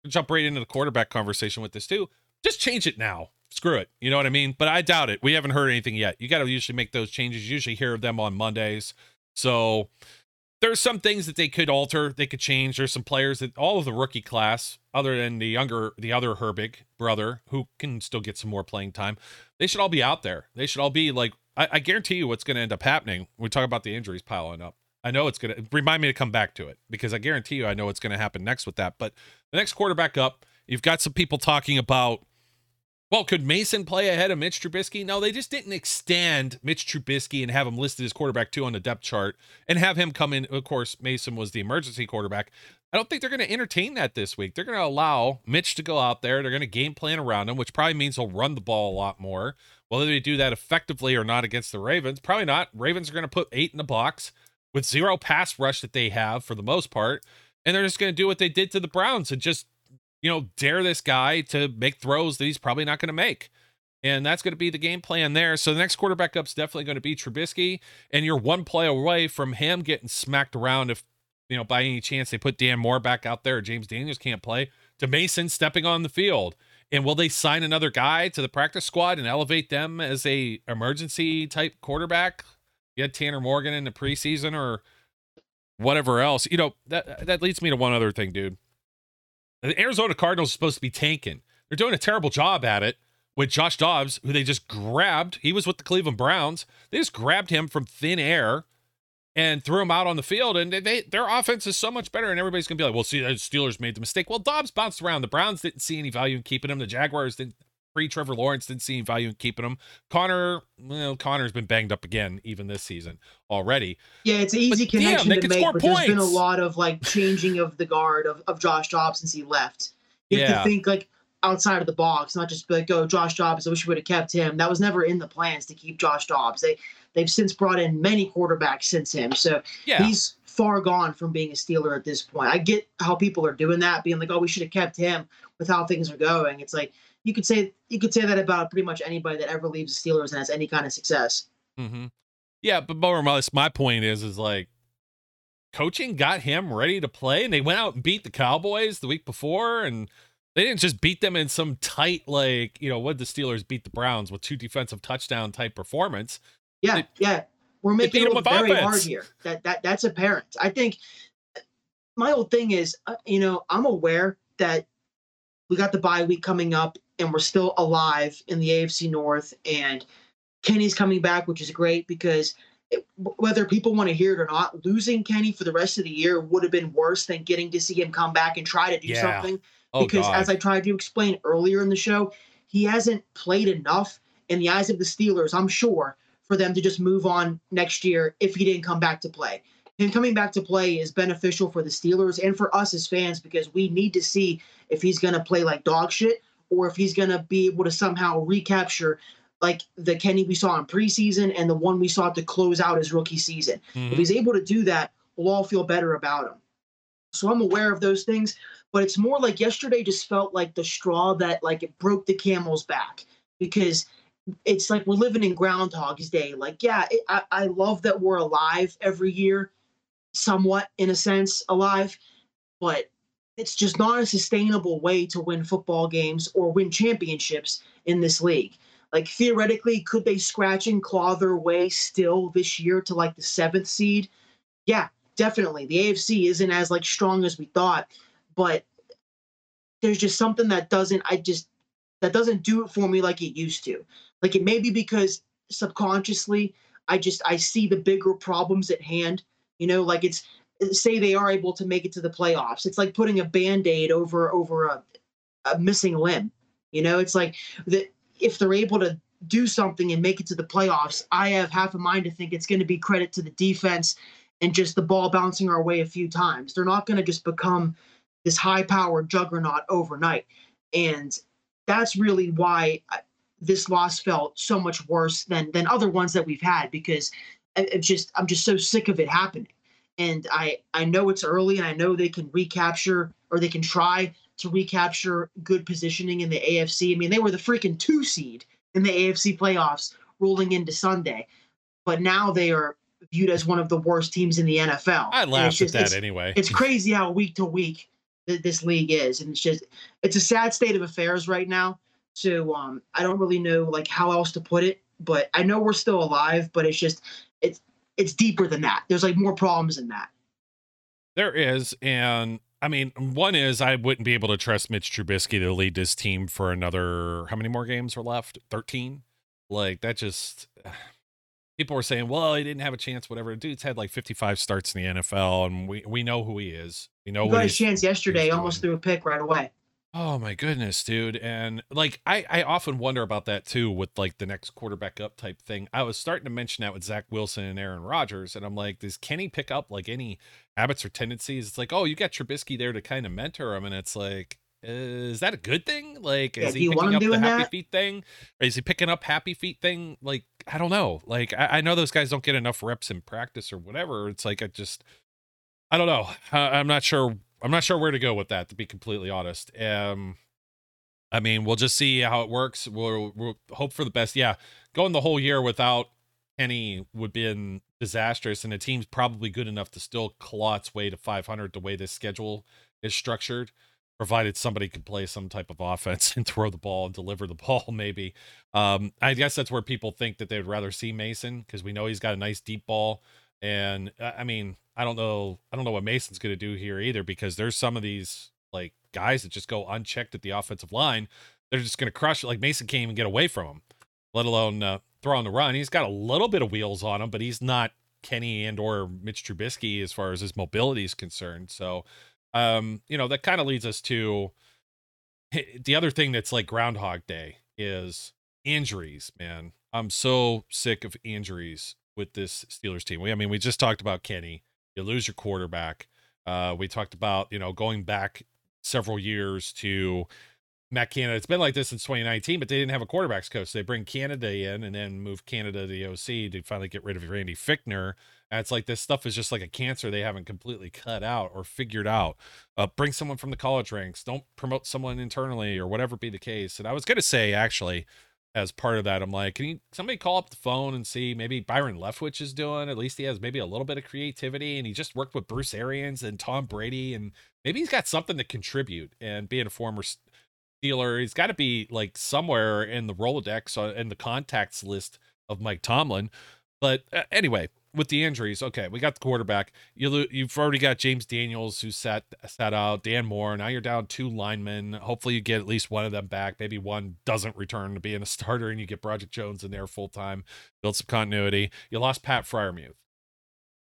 Jump right into the quarterback conversation with this too. Just change it now. Screw it. You know what I mean? But I doubt it. We haven't heard anything yet. You got to usually make those changes. You usually hear of them on Mondays. So there's some things that they could alter, they could change. There's some players that all of the rookie class, other than the younger, the other Herbig brother, who can still get some more playing time, they should all be out there. They should all be like, I, I guarantee you what's going to end up happening. We talk about the injuries piling up. I know it's going to remind me to come back to it because I guarantee you I know what's going to happen next with that. But the next quarterback up, you've got some people talking about well, could Mason play ahead of Mitch Trubisky? No, they just didn't extend Mitch Trubisky and have him listed as quarterback two on the depth chart and have him come in. Of course, Mason was the emergency quarterback. I don't think they're going to entertain that this week. They're going to allow Mitch to go out there. They're going to game plan around him, which probably means he'll run the ball a lot more. Whether they do that effectively or not against the Ravens, probably not. Ravens are going to put eight in the box with zero pass rush that they have for the most part. And they're just going to do what they did to the Browns and just you know, dare this guy to make throws that he's probably not going to make. And that's going to be the game plan there. So the next quarterback up's definitely going to be Trubisky. And you're one play away from him getting smacked around if, you know, by any chance they put Dan Moore back out there James Daniels can't play, to Mason stepping on the field. And will they sign another guy to the practice squad and elevate them as a emergency type quarterback? You had Tanner Morgan in the preseason or whatever else. You know, that that leads me to one other thing, dude. The Arizona Cardinals are supposed to be tanking. They're doing a terrible job at it with Josh Dobbs, who they just grabbed. He was with the Cleveland Browns. They just grabbed him from thin air and threw him out on the field. And they their offense is so much better. And everybody's gonna be like, "Well, see, the Steelers made the mistake." Well, Dobbs bounced around. The Browns didn't see any value in keeping him. The Jaguars didn't. Pre Trevor Lawrence didn't see any value in keeping him. Connor, well, Connor's been banged up again even this season already. Yeah, it's an easy but connection damn, to make, but points. there's been a lot of like changing of the guard of, of Josh Dobbs since he left. You have to think like outside of the box, not just like, oh, Josh Dobbs, I wish we would have kept him. That was never in the plans to keep Josh Dobbs. They they've since brought in many quarterbacks since him. So yeah. he's far gone from being a Steeler at this point. I get how people are doing that, being like, oh, we should have kept him with how things are going. It's like you could say you could say that about pretty much anybody that ever leaves the Steelers and has any kind of success. Mm-hmm. Yeah, but more or less, my point is, is like coaching got him ready to play, and they went out and beat the Cowboys the week before, and they didn't just beat them in some tight, like you know, what the Steelers beat the Browns with two defensive touchdown type performance. Yeah, they, yeah, we're making it look very offense. hard here. That that that's apparent. I think my whole thing is, uh, you know, I'm aware that we got the bye week coming up and we're still alive in the AFC North. And Kenny's coming back, which is great because it, whether people want to hear it or not, losing Kenny for the rest of the year would have been worse than getting to see him come back and try to do yeah. something. Oh, because God. as I tried to explain earlier in the show, he hasn't played enough in the eyes of the Steelers, I'm sure, for them to just move on next year if he didn't come back to play. Him coming back to play is beneficial for the Steelers and for us as fans because we need to see if he's going to play like dog shit or if he's going to be able to somehow recapture like the Kenny we saw in preseason and the one we saw to close out his rookie season. Mm-hmm. If he's able to do that, we'll all feel better about him. So I'm aware of those things, but it's more like yesterday just felt like the straw that like it broke the camel's back because it's like we're living in Groundhog's Day. Like, yeah, it, I, I love that we're alive every year, somewhat in a sense alive, but it's just not a sustainable way to win football games or win championships in this league. Like theoretically, could they scratch and claw their way still this year to like the seventh seed? Yeah, definitely. The AFC isn't as like strong as we thought, but there's just something that doesn't I just that doesn't do it for me like it used to. Like it may be because subconsciously I just I see the bigger problems at hand. You know, like it's say they are able to make it to the playoffs. It's like putting a band-aid over over a, a missing limb. You know, it's like that if they're able to do something and make it to the playoffs, I have half a mind to think it's going to be credit to the defense and just the ball bouncing our way a few times. They're not going to just become this high powered juggernaut overnight. And that's really why uh, this loss felt so much worse than than other ones that we've had because uh, it just I'm just so sick of it happening. And I I know it's early and I know they can recapture or they can try to recapture good positioning in the AFC. I mean, they were the freaking 2 seed in the AFC playoffs rolling into Sunday. But now they are viewed as one of the worst teams in the NFL. I laughed just, at that anyway. It's crazy how week to week this league is, and it's just it's a sad state of affairs right now. So um, I don't really know like how else to put it, but I know we're still alive. But it's just it's it's deeper than that. There's like more problems than that. There is, and I mean, one is I wouldn't be able to trust Mitch Trubisky to lead this team for another. How many more games are left? Thirteen. Like that just people were saying, well, he didn't have a chance, whatever. Dude's had like 55 starts in the NFL, and we we know who he is. We know he got his chance yesterday, almost threw a pick right away. Oh my goodness, dude. And like I, I often wonder about that too with like the next quarterback up type thing. I was starting to mention that with Zach Wilson and Aaron Rodgers, and I'm like, does Kenny pick up like any habits or tendencies? It's like, oh, you got Trubisky there to kind of mentor him, and it's like, is that a good thing? Like, yeah, is he picking up the happy that? feet thing? Or is he picking up happy feet thing? Like, I don't know. Like, I, I, know those guys don't get enough reps in practice or whatever. It's like, I just, I don't know. I'm not sure. I'm not sure where to go with that, to be completely honest. Um, I mean, we'll just see how it works. We'll, we'll hope for the best. Yeah, going the whole year without Kenny would be disastrous, and the team's probably good enough to still claw its way to 500 the way this schedule is structured provided somebody could play some type of offense and throw the ball and deliver the ball maybe um, i guess that's where people think that they would rather see mason because we know he's got a nice deep ball and i mean i don't know i don't know what mason's going to do here either because there's some of these like guys that just go unchecked at the offensive line. They're just going to crush it like mason can't even get away from him let alone uh, throw on the run. He's got a little bit of wheels on him but he's not kenny and or mitch trubisky as far as his mobility is concerned. So um, you know, that kind of leads us to the other thing that's like Groundhog Day is injuries, man. I'm so sick of injuries with this Steelers team. We, I mean, we just talked about Kenny. You lose your quarterback. Uh, we talked about, you know, going back several years to Matt Canada. It's been like this since 2019, but they didn't have a quarterbacks coach. So they bring Canada in and then move Canada to the OC to finally get rid of Randy Fichtner. And it's like this stuff is just like a cancer they haven't completely cut out or figured out. Uh, bring someone from the college ranks. Don't promote someone internally or whatever be the case. And I was going to say, actually, as part of that, I'm like, can you somebody call up the phone and see maybe Byron Leftwich is doing? At least he has maybe a little bit of creativity and he just worked with Bruce Arians and Tom Brady. And maybe he's got something to contribute. And being a former Steeler, he's got to be like somewhere in the Rolodex uh, in the contacts list of Mike Tomlin. But uh, anyway, with the injuries, okay, we got the quarterback. You you've already got James Daniels who sat sat out, Dan Moore. Now you're down two linemen. Hopefully you get at least one of them back. Maybe one doesn't return to being a starter, and you get Broderick Jones in there full time. Build some continuity. You lost Pat Freiermuth,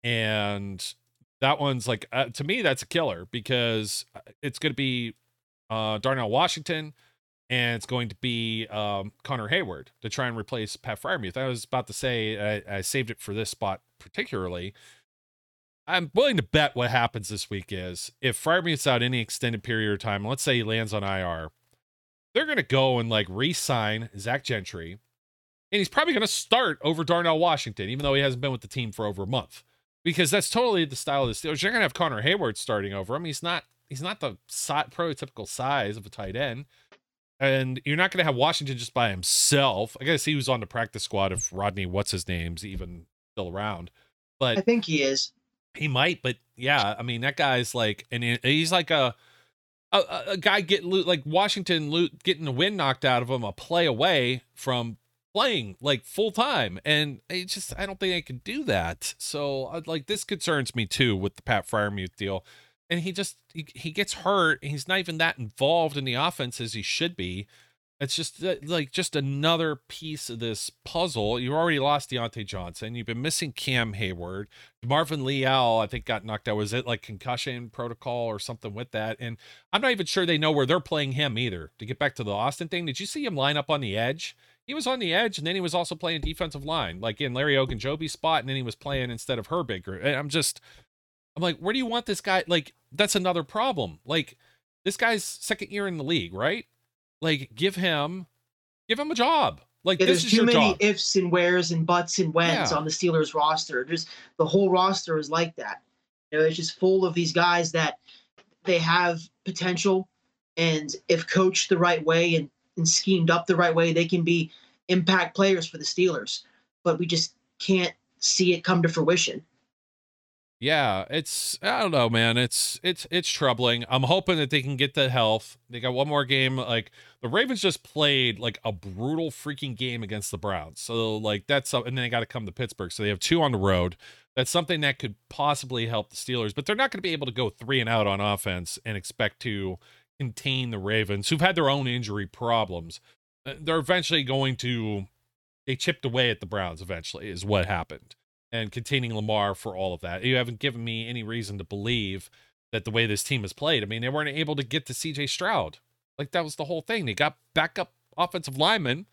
and that one's like uh, to me that's a killer because uh, it's going to be uh, Darnell Washington and it's going to be um, Connor Heyward to try and replace Pat Freiermuth. I was about to say I, I, saved it for this spot particularly. I'm willing to bet what happens this week is if Freiermuth's out any extended period of time, let's say he lands on IR, they're going to go and like re-sign Zach Gentry, and he's probably going to start over Darnell Washington, even though he hasn't been with the team for over a month, because that's totally the style of the Steelers. You're going to have Connor Heyward starting over him. He's not he's not the prototypical size of a tight end and you're not going to have Washington just by himself. I guess he was on the practice squad if Rodney, what's his name's even still around. But I think he is. He might, but yeah, I mean that guy's like, and he's like a a, a guy getting like Washington getting the wind knocked out of him a play away from playing like full time, and it just I don't think I can do that. So like this concerns me too with the Pat Freiermuth deal. And he just he, he gets hurt. He's not even that involved in the offense as he should be. It's just uh, like just another piece of this puzzle. You already lost Diontae Johnson. You've been missing Cam Heyward. Marvin Leal, I think, got knocked out. Was it like concussion protocol or something with that? And I'm not even sure they know where they're playing him either. To get back to the Austin thing, did you see him line up on the edge? He was on the edge, and then he was also playing defensive line, like in Larry Ogunjobi's spot, and then he was playing instead of Herbig. I'm just, I'm like, where do you want this guy? Like, that's another problem. Like, this guy's second year in the league, right? Like, give him, give him a job. Like, yeah, this there's is too many job. ifs and wheres and buts and whens Yeah. on the Steelers roster. Just the whole roster is like that. You know, it's just full of these guys that they have potential, and if coached the right way and, and schemed up the right way, they can be impact players for the Steelers. But we just can't see it come to fruition. Yeah, it's I don't know, man. It's it's it's troubling. I'm hoping that they can get the health. They got one more game. Like the Ravens just played like a brutal freaking game against the Browns. So like that's and then they got to come to Pittsburgh. So they have two on the road. That's something that could possibly help the Steelers, but they're not going to be able to go three and out on offense and expect to contain the Ravens, who've had their own injury problems. Uh, They're eventually going to they chipped away at the Browns. Eventually, is what happened and containing Lamar for all of that. You haven't given me any reason to believe that the way this team has played. I mean, they weren't able to get to CJ Stroud. Like that was the whole thing. They got backup offensive linemen.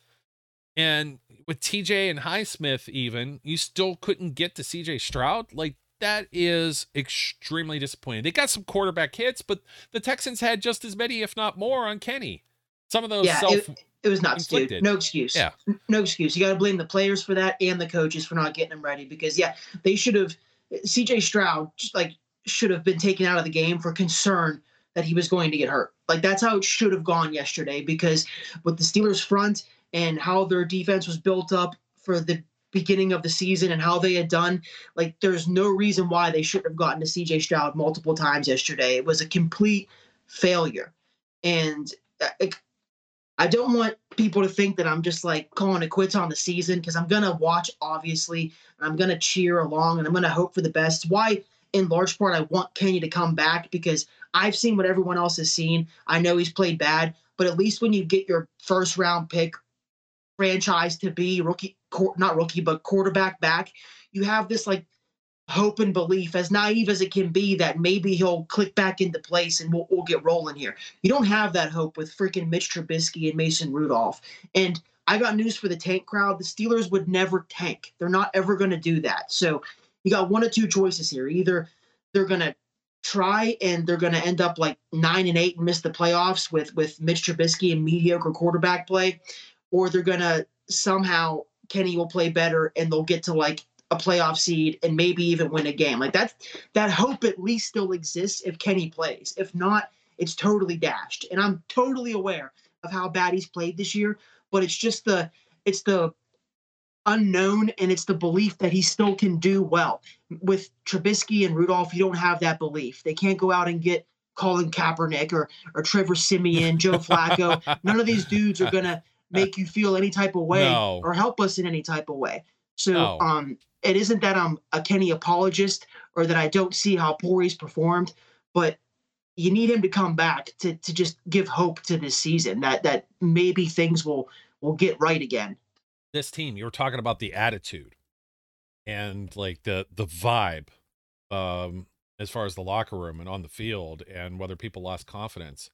And with TJ and Highsmith, even, you still couldn't get to CJ Stroud. Like that is extremely disappointing. They got some quarterback hits, but the Texans had just as many, if not more, on Kenny. Some of those Yeah, self It was nuts, dude. Inflicted. No excuse. Yeah. No excuse. You got to blame the players for that and the coaches for not getting them ready because yeah, they should have. CJ Stroud just, like should have been taken out of the game for concern that he was going to get hurt. Like that's how it should have gone yesterday because with the Steelers front and how their defense was built up for the beginning of the season and how they had done, like there's no reason why they shouldn't have gotten to CJ Stroud multiple times yesterday. It was a complete failure. And uh, I don't want people to think that I'm just like calling it quits on the season because I'm gonna watch obviously and I'm gonna cheer along and I'm gonna hope for the best. Why in large part I want Kenny to come back because I've seen what everyone else has seen. I know he's played bad, but at least when you get your first round pick franchise to be rookie, not rookie but quarterback back, you have this like hope and belief, as naive as it can be, that maybe he'll click back into place and we'll, we'll get rolling here. You don't have that hope with freaking Mitch Trubisky and Mason Rudolph. And I got news for the tank crowd. The Steelers would never tank. They're not ever going to do that. So you got one or two choices here. Either they're going to try and they're going to end up like nine and eight and miss the playoffs with with Mitch Trubisky and mediocre quarterback play, or they're going to somehow Kenny will play better and they'll get to like a playoff seed and maybe even win a game. Like that that hope at least still exists if Kenny plays. If not, it's totally dashed. And I'm totally aware of how bad he's played this year, but it's just the it's the unknown and it's the belief that he still can do well. With Trubisky and Rudolph, you don't have that belief. They can't go out and get Colin Kaepernick or or Trevor Siemian, Joe Flacco. None of these dudes are gonna make you feel any type of way No. or help us in any type of way. So No. um it isn't that I'm a Kenny apologist or that I don't see how poor he's performed, but you need him to come back to to just give hope to this season that that maybe things will will get right again. this team you were talking about the attitude and like the the vibe um as far as the locker room and on the field and whether people lost confidence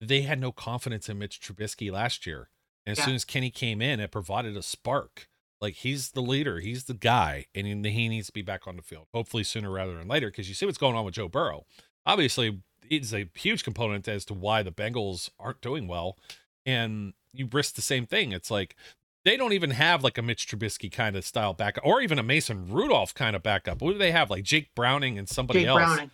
they had no confidence in Mitch Trubisky last year and as Yeah. soon as Kenny came in it provided a spark like he's the leader he's the guy and he needs to be back on the field hopefully sooner rather than later because you see what's going on with Joe Burrow obviously it's a huge component as to why the Bengals aren't doing well and you risk the same thing it's like they don't even have like a Mitch Trubisky kind of style backup, or even a Mason Rudolph kind of backup. What do they have? Like Jake Browning and somebody Jake else. Browning.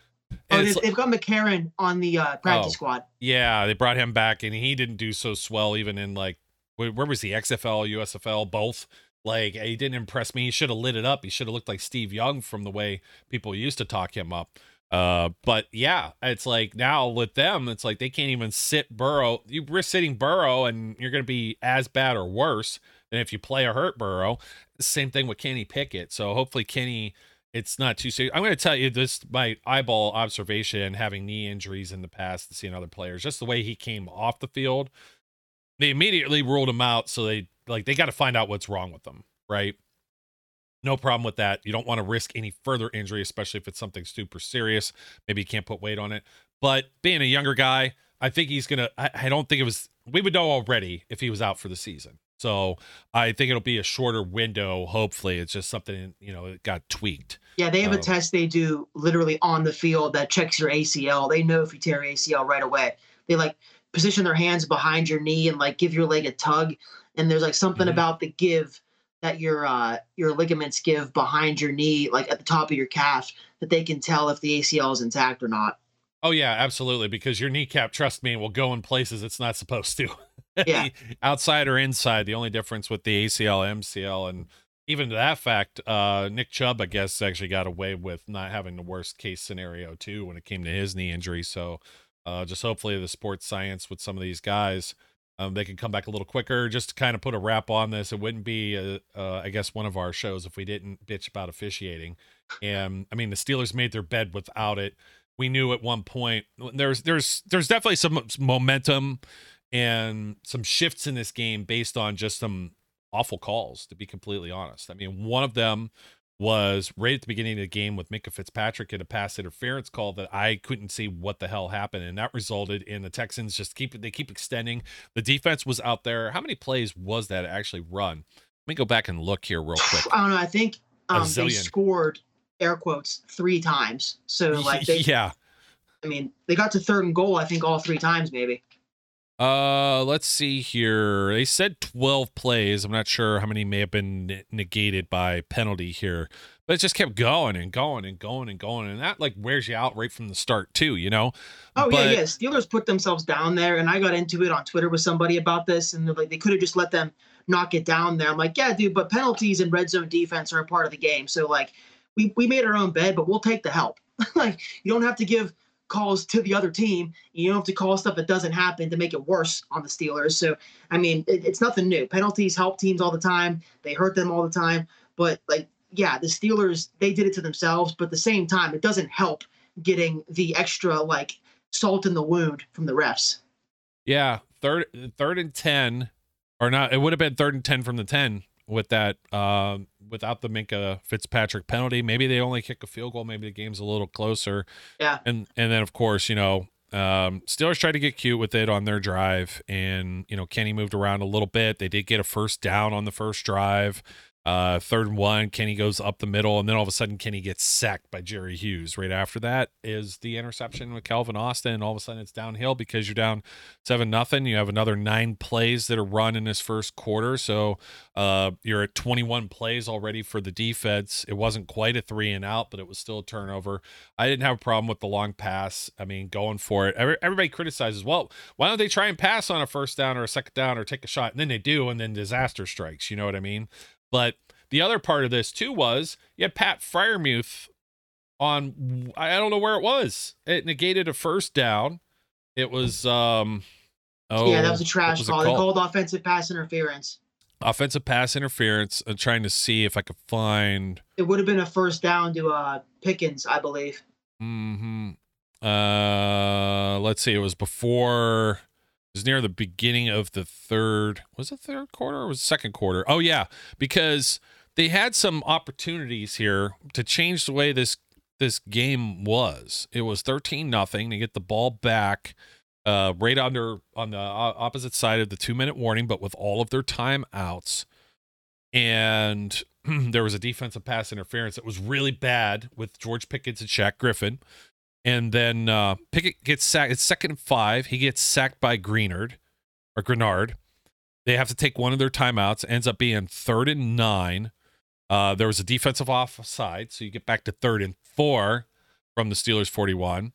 And Oh, they've, got McCarron on the uh, practice Oh. squad. Yeah, they brought him back, and he didn't do so swell even in like where, where was he? XFL, USFL, both. Like he didn't impress me. He should have lit it up. He should have looked like Steve Young from the way people used to talk him up. Uh, but yeah, it's like now with them, it's like they can't even sit Burrow. You risk sitting Burrow, and you're going to be as bad or worse than if you play a hurt Burrow. Same thing with Kenny Pickett. So hopefully Kenny it's not too serious. I'm going to tell you this my eyeball observation, having knee injuries in the past seeing other players, just the way he came off the field. They immediately ruled him out, so they like they got to find out what's wrong with them, right? No problem with that. You don't want to risk any further injury, especially if it's something super serious. Maybe you can't put weight on it. But being a younger guy, I think he's gonna. I, I don't think it was. We would know already if he was out for the season. So I think it'll be a shorter window. Hopefully, it's just something you know it got tweaked. Yeah, they have um, a test they do literally on the field that checks your ACL. They know if you tear ACL right away. They like position their hands behind your knee and like give your leg a tug. And there's like something mm-hmm. about the give that your uh your ligaments give behind your knee, like at the top of your calf, that they can tell if the ACL is intact or not. Oh yeah, absolutely. Because your kneecap, trust me, will go in places it's not supposed to. Yeah. Outside or inside, the only difference with the ACL, MCL, and even to that fact, uh, Nick Chubb, I guess, actually got away with not having the worst case scenario too when it came to his knee injury. So, uh, just hopefully the sports science with some of these guys, um, they can come back a little quicker. Just to kind of put a wrap on this, it wouldn't be, uh, uh, I guess, one of our shows if we didn't bitch about officiating. And I mean, the Steelers made their bed without it. We knew at one point there's there's there's definitely some momentum and some shifts in this game based on just some awful calls, to be completely honest. I mean, one of them was right at the beginning of the game with Minkah Fitzpatrick in a pass interference call that I couldn't see what the hell happened, and that resulted in the Texans just keep they keep extending. The defense was out there. How many plays was that actually run? Let me go back and look here real quick. I don't know. I think um, they scored air quotes three times. So like they, yeah. I mean, they got to third and goal. I think all three times maybe. Uh, let's see here. They said 12 plays. I'm not sure how many may have been negated by penalty here, but it just kept going and going and going and going, and that like wears you out right from the start too. You know? Oh but, yeah, yeah. Steelers put themselves down there, and I got into it on Twitter with somebody about this, and like they could have just let them knock it down there. I'm like, yeah, dude, but penalties and red zone defense are a part of the game. So like, we we made our own bed, but we'll take the help. like you don't have to give calls to the other team. You don't have to call stuff that doesn't happen to make it worse on the Steelers. So, I mean, it, it's nothing new. Penalties help teams all the time, they hurt them all the time. But, like, yeah, the Steelers, they did it to themselves. But at the same time, it doesn't help getting the extra, like, salt in the wound from the refs. Yeah. Third, third and 10, or not, it would have been third and 10 from the 10 with that uh, without the Minkah Fitzpatrick penalty. Maybe they only kick a field goal. Maybe the game's a little closer. Yeah. And and then of course you know um, Steelers tried to get cute with it on their drive, and you know Kenny moved around a little bit. They did get a first down on the first drive. Uh, third and one, Kenny goes up the middle, and then all of a sudden Kenny gets sacked by Jerry Hughes. Right after that is the interception with Calvin Austin, and all of a sudden it's downhill because you're down seven nothing. You have another nine plays that are run in this first quarter, so uh, you're at 21 plays already for the defense. It wasn't quite a three and out, but it was still a turnover. I didn't have a problem with the long pass. I mean, going for it. Everybody criticizes, well, why don't they try and pass on a first down or a second down or take a shot? And then they do, and then disaster strikes. You know what I mean? But the other part of this too was you had Pat Freiermuth on I don't know where it was. It negated a first down. It was um oh Yeah, that was a trash call. They called offensive pass interference. Offensive pass interference. I'm trying to see if I could find It would have been a first down to uh Pickens, I believe. Mm-hmm. Uh let's see, it was before was near the beginning of the third. Was it third quarter or was it second quarter? Oh yeah, because they had some opportunities here to change the way this this game was. It was thirteen nothing to get the ball back, uh, right under on the opposite side of the two minute warning, but with all of their timeouts, and there was a defensive pass interference that was really bad with George Pickens and Shaq Griffin. And then uh, Pickett gets sacked. It's second and five. He gets sacked by Greenard or Grenard. They have to take one of their timeouts. Ends up being third and nine. Uh, there was a defensive offside, so you get back to third and four from the Steelers 41.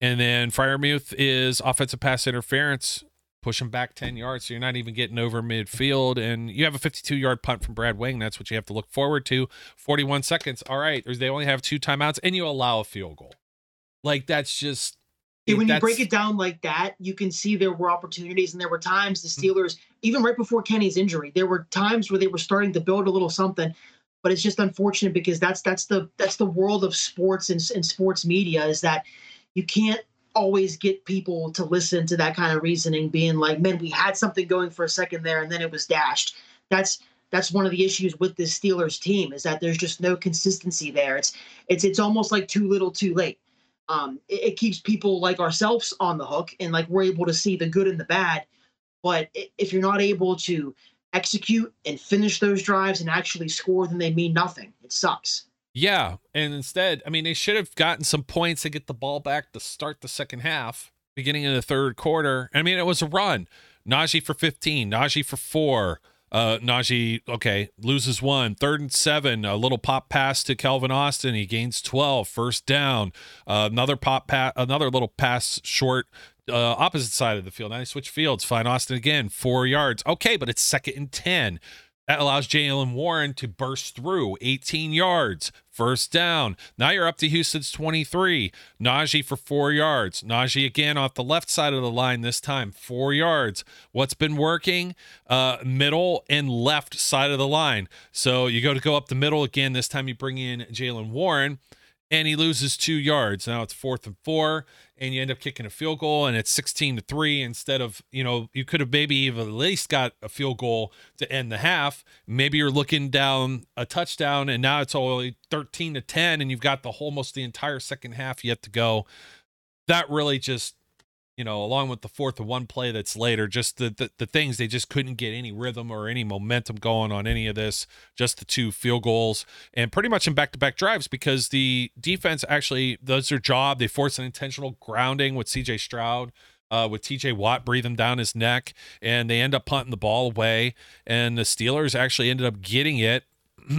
And then Freiermuth is offensive pass interference, pushing back 10 yards. So you're not even getting over midfield. And you have a 52 yard punt from Brad Wing. That's what you have to look forward to. 41 seconds. All right. They only have two timeouts, and you allow a field goal. Like that's just when you break it down like that, you can see there were opportunities and there were times the mm. Steelers, even right before Kenny's injury, there were times where they were starting to build a little something. but it's just unfortunate because that's that's the that's the world of sports and, and sports media is that you can't always get people to listen to that kind of reasoning being like man we had something going for a second there and then it was dashed that's that's one of the issues with this Steelers team is that there's just no consistency there. It's it's it's almost like too little, too late. Um, it, it, keeps people like ourselves on the hook, and like we're able to see the good and the bad. But if you're not able to execute and finish those drives and actually score, then they mean nothing. It sucks. Yeah, and instead, I mean, they should have gotten some points to get the ball back to start the second half, beginning of the third quarter. I mean, it was a run. Najee for 15, Najee for four. Uh, Najee, okay, loses one. Third and seven. A little pop pass to Calvin Austin. He gains 12. First down. Uh, another pop pass, another little pass short uh, opposite side of the field. Now they switch fields. Find Austin again, four yards. Okay, but it's second and 10. That allows Jaylen Warren to burst through 18 yards, first down. Now you're up to Houston's 23. Najee for four yards. Najee again off the left side of the line this time, four yards. What's been working? Uh, middle and left side of the line. So you go to go up the middle again. This time you bring in Jaylen Warren and he loses two yards. Now it's fourth and four, and you end up kicking a field goal, and it's 16 to three instead of, you know, you could have maybe even at least got a field goal to end the half. Maybe you're looking down a touchdown, and now it's only 13 to 10, and you've got the whole, almost the entire second half yet to go. That really just you know, along with the fourth and one play that's later, just the, the, the things they just couldn't get any rhythm or any momentum going on any of this. Just the two field goals and pretty much in back to back drives because the defense actually does their job. They force an intentional grounding with C.J. Stroud. Uh, with TJ Watt breathing down his neck, and they end up punting the ball away. And the Steelers actually ended up getting it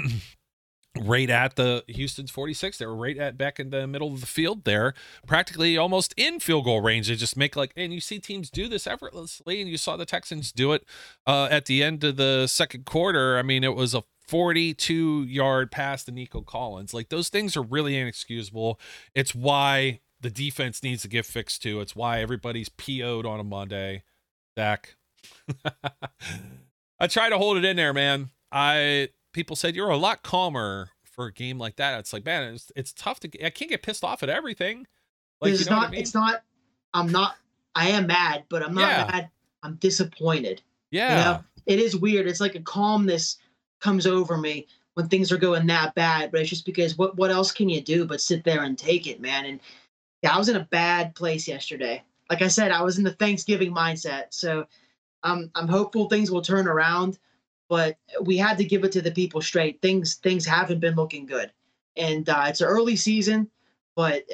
right at the Houston's 46. They were right at back in the middle of the field there, practically almost in field goal range. They just make like, and you see teams do this effortlessly, and you saw the Texans do it uh, at the end of the second quarter. I mean, it was a 42 yard pass to Nico Collins. Like those things are really inexcusable. It's why the defense needs to get fixed too. It's why everybody's PO'd on a Monday. Dak. I try to hold it in there, man. I people said you're a lot calmer for a game like that. It's like, man, it's, it's tough to. I can't get pissed off at everything. Like, it's not. I mean? It's not. I'm not. I am mad, but I'm not yeah. mad. I'm disappointed. Yeah. You know? It is weird. It's like a calmness comes over me when things are going that bad. But it's just because what what else can you do but sit there and take it, man? And yeah, I was in a bad place yesterday. Like I said, I was in the Thanksgiving mindset. So I'm I'm hopeful things will turn around but we had to give it to the people straight. Things things haven't been looking good, and uh, it's an early season, but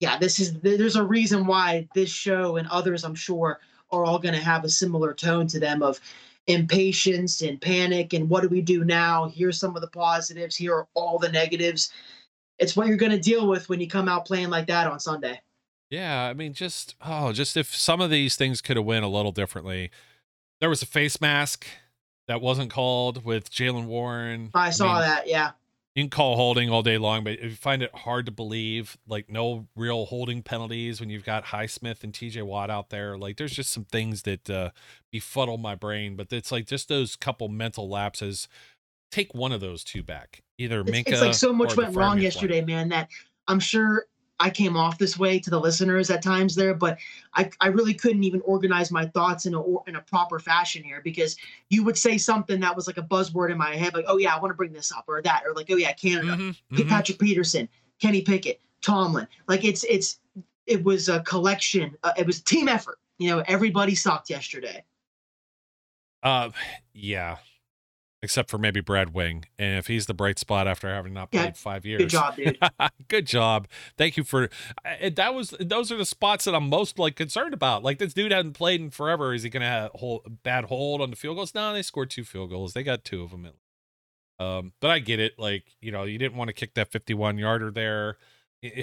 yeah, this is there's a reason why this show and others I'm sure are all going to have a similar tone to them of impatience and panic and what do we do now? Here's some of the positives. Here are all the negatives. It's what you're going to deal with when you come out playing like that on Sunday. Yeah, I mean, just oh, just if some of these things could have went a little differently. There was a face mask that wasn't called with Jaylen Warren. I saw I mean, that. Yeah. You can call holding all day long, but if you find it hard to believe, like no real holding penalties when you've got Highsmith and TJ Watt out there, like there's just some things that uh, befuddle my brain. But it's like just those couple mental lapses. Take one of those two back. Either Minkah. It's, it's like so much went wrong yesterday, one. man. That I'm sure I came off this way to the listeners at times there, but I, I really couldn't even organize my thoughts in a in a proper fashion here because you would say something that was like a buzzword in my head, like, oh yeah, I want to bring this up, or that, or like, oh yeah, Canada, mm-hmm, mm-hmm. Patrick Peterson, Kenny Pickett, Tomlin. Like it's it's it was a collection. Uh, it was team effort. You know, everybody sucked yesterday. Uh, yeah, except for maybe Brad Wing. And if he's the bright spot after having not played yeah, five years, good job, dude. good job. Thank you for that. Was those are the spots that I'm most like concerned about. Like this dude hasn't played in forever. Is he going to have a bad hold on the field goals? No, they scored two field goals. They got two of them. Um, but I get it. Like you know, you didn't want to kick that 51 yarder there.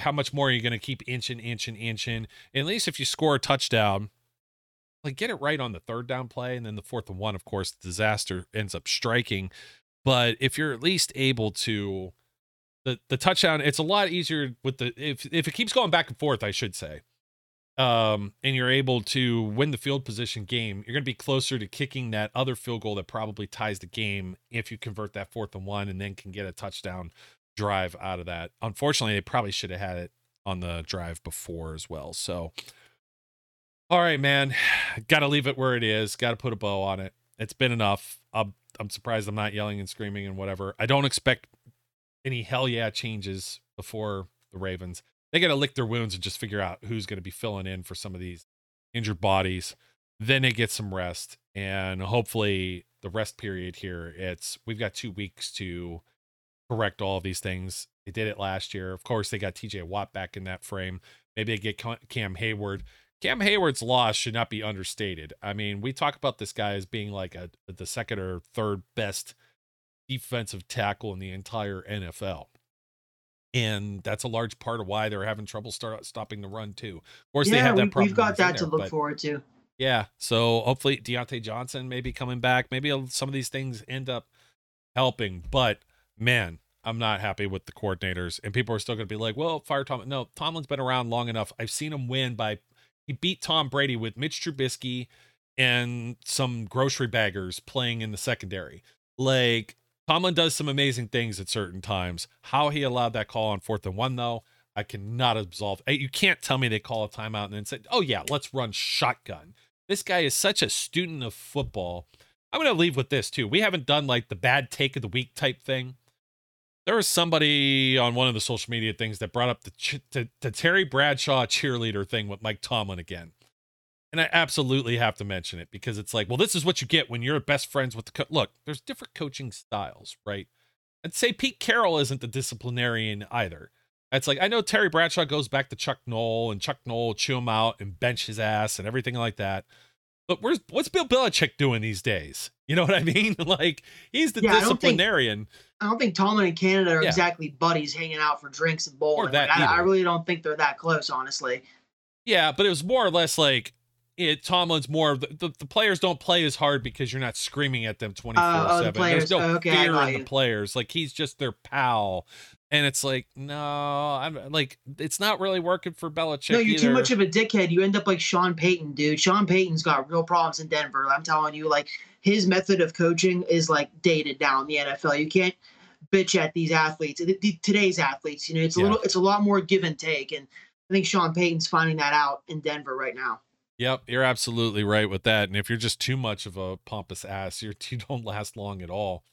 How much more are you going to keep inching, inching, inching? At least if you score a touchdown like get it right on the third down play and then the fourth and one of course disaster ends up striking but if you're at least able to the the touchdown it's a lot easier with the if if it keeps going back and forth i should say um, and you're able to win the field position game, you're going to be closer to kicking that other field goal that probably ties the game if you convert that fourth and one and then can get a touchdown drive out of that. Unfortunately, they probably should have had it on the drive before as well. So, all right, man, got to leave it where it is. Got to put a bow on it. It's been enough. I'm, I'm surprised I'm not yelling and screaming and whatever. I don't expect any hell yeah changes before the Ravens. They got to lick their wounds and just figure out who's going to be filling in for some of these injured bodies. Then they get some rest, and hopefully the rest period here. It's we've got two weeks to correct all of these things. They did it last year. Of course, they got TJ Watt back in that frame. Maybe they get Cam Heyward. Cam Heyward's loss should not be understated. I mean, we talk about this guy as being like a the second or third best defensive tackle in the entire NFL. And that's a large part of why they're having trouble start stopping the run too. Of course, yeah, they have that problem. We've got that there, to look forward to. Yeah, so hopefully Diontae Johnson may be coming back. Maybe some of these things end up helping. But man, I'm not happy with the coordinators, and people are still going to be like, "Well, fire Tomlin." No, Tomlin's been around long enough. I've seen him win by he beat Tom Brady with Mitch Trubisky and some grocery baggers playing in the secondary. Like Tomlin does some amazing things at certain times. How he allowed that call on fourth and one, though, I cannot absolve. You can't tell me they call a timeout and then say, "Oh yeah, let's run shotgun." This guy is such a student of football. I'm going to leave with this too. We haven't done like the bad take of the week type thing. There was somebody on one of the social media things that brought up the, ch- Terry Bradshaw cheerleader thing with Mike Tomlin again. And I absolutely have to mention it because it's like, well, this is what you get when you're best friends with the co- look. There's different coaching styles, right? I'd say Pete Carroll isn't the disciplinarian either. It's like I know Terry Bradshaw goes back to Chuck Noll, and Chuck Noll chew him out and bench his ass and everything like that. But where's what's Bill Belichick doing these days? You know what I mean? like he's the Yeah, disciplinarian. I don't think Tomlin and Canada are Yeah. exactly buddies hanging out for drinks and bowling. Like, I, I really don't think they're that close, honestly. Yeah, but it was more or less like it, Tomlin's more the, the, the players don't play as hard because you're not screaming at them 24 oh, the 7. There's no Oh, okay, fear in the players. Like he's just their pal. And it's like, no, I'm like, it's not really working for Belichick. no, you're too much of a dickhead. You end up like Sean Payton, dude. Sean Payton's got real problems in Denver. I'm telling you, like his method of coaching is like dated now in the NFL. You can't bitch at these athletes, th- th- today's athletes. You know, it's a Yeah. little, it's a lot more give and take, and I think Sean Payton's finding that out in Denver right now. Yep, you're absolutely right with that. And if you're just too much of a pompous ass, you're, you don't last long at all,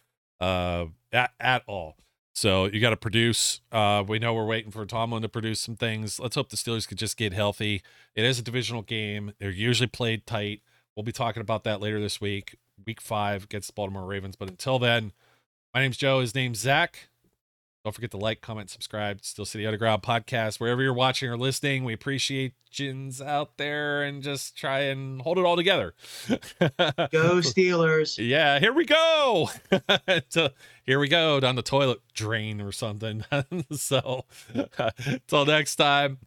uh, at, at all. So you got to produce. Uh, we know we're waiting for Tomlin to produce some things. Let's hope the Steelers could just get healthy. It is a divisional game. They're usually played tight. We'll be talking about that later this week, week five against the Baltimore Ravens. But until then, my name's Joe. His name's Zac. Don't forget to like, comment, subscribe. Steel City Underground podcast. Wherever you're watching or listening, we appreciate yins out there and just try and hold it all together. Go Steelers. yeah, here we go. So, here we go down the toilet drain or something. so, until next time,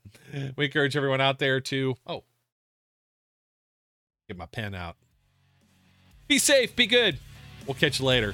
we encourage everyone out there to oh, get my pen out. Be safe. Be good. We'll catch you later.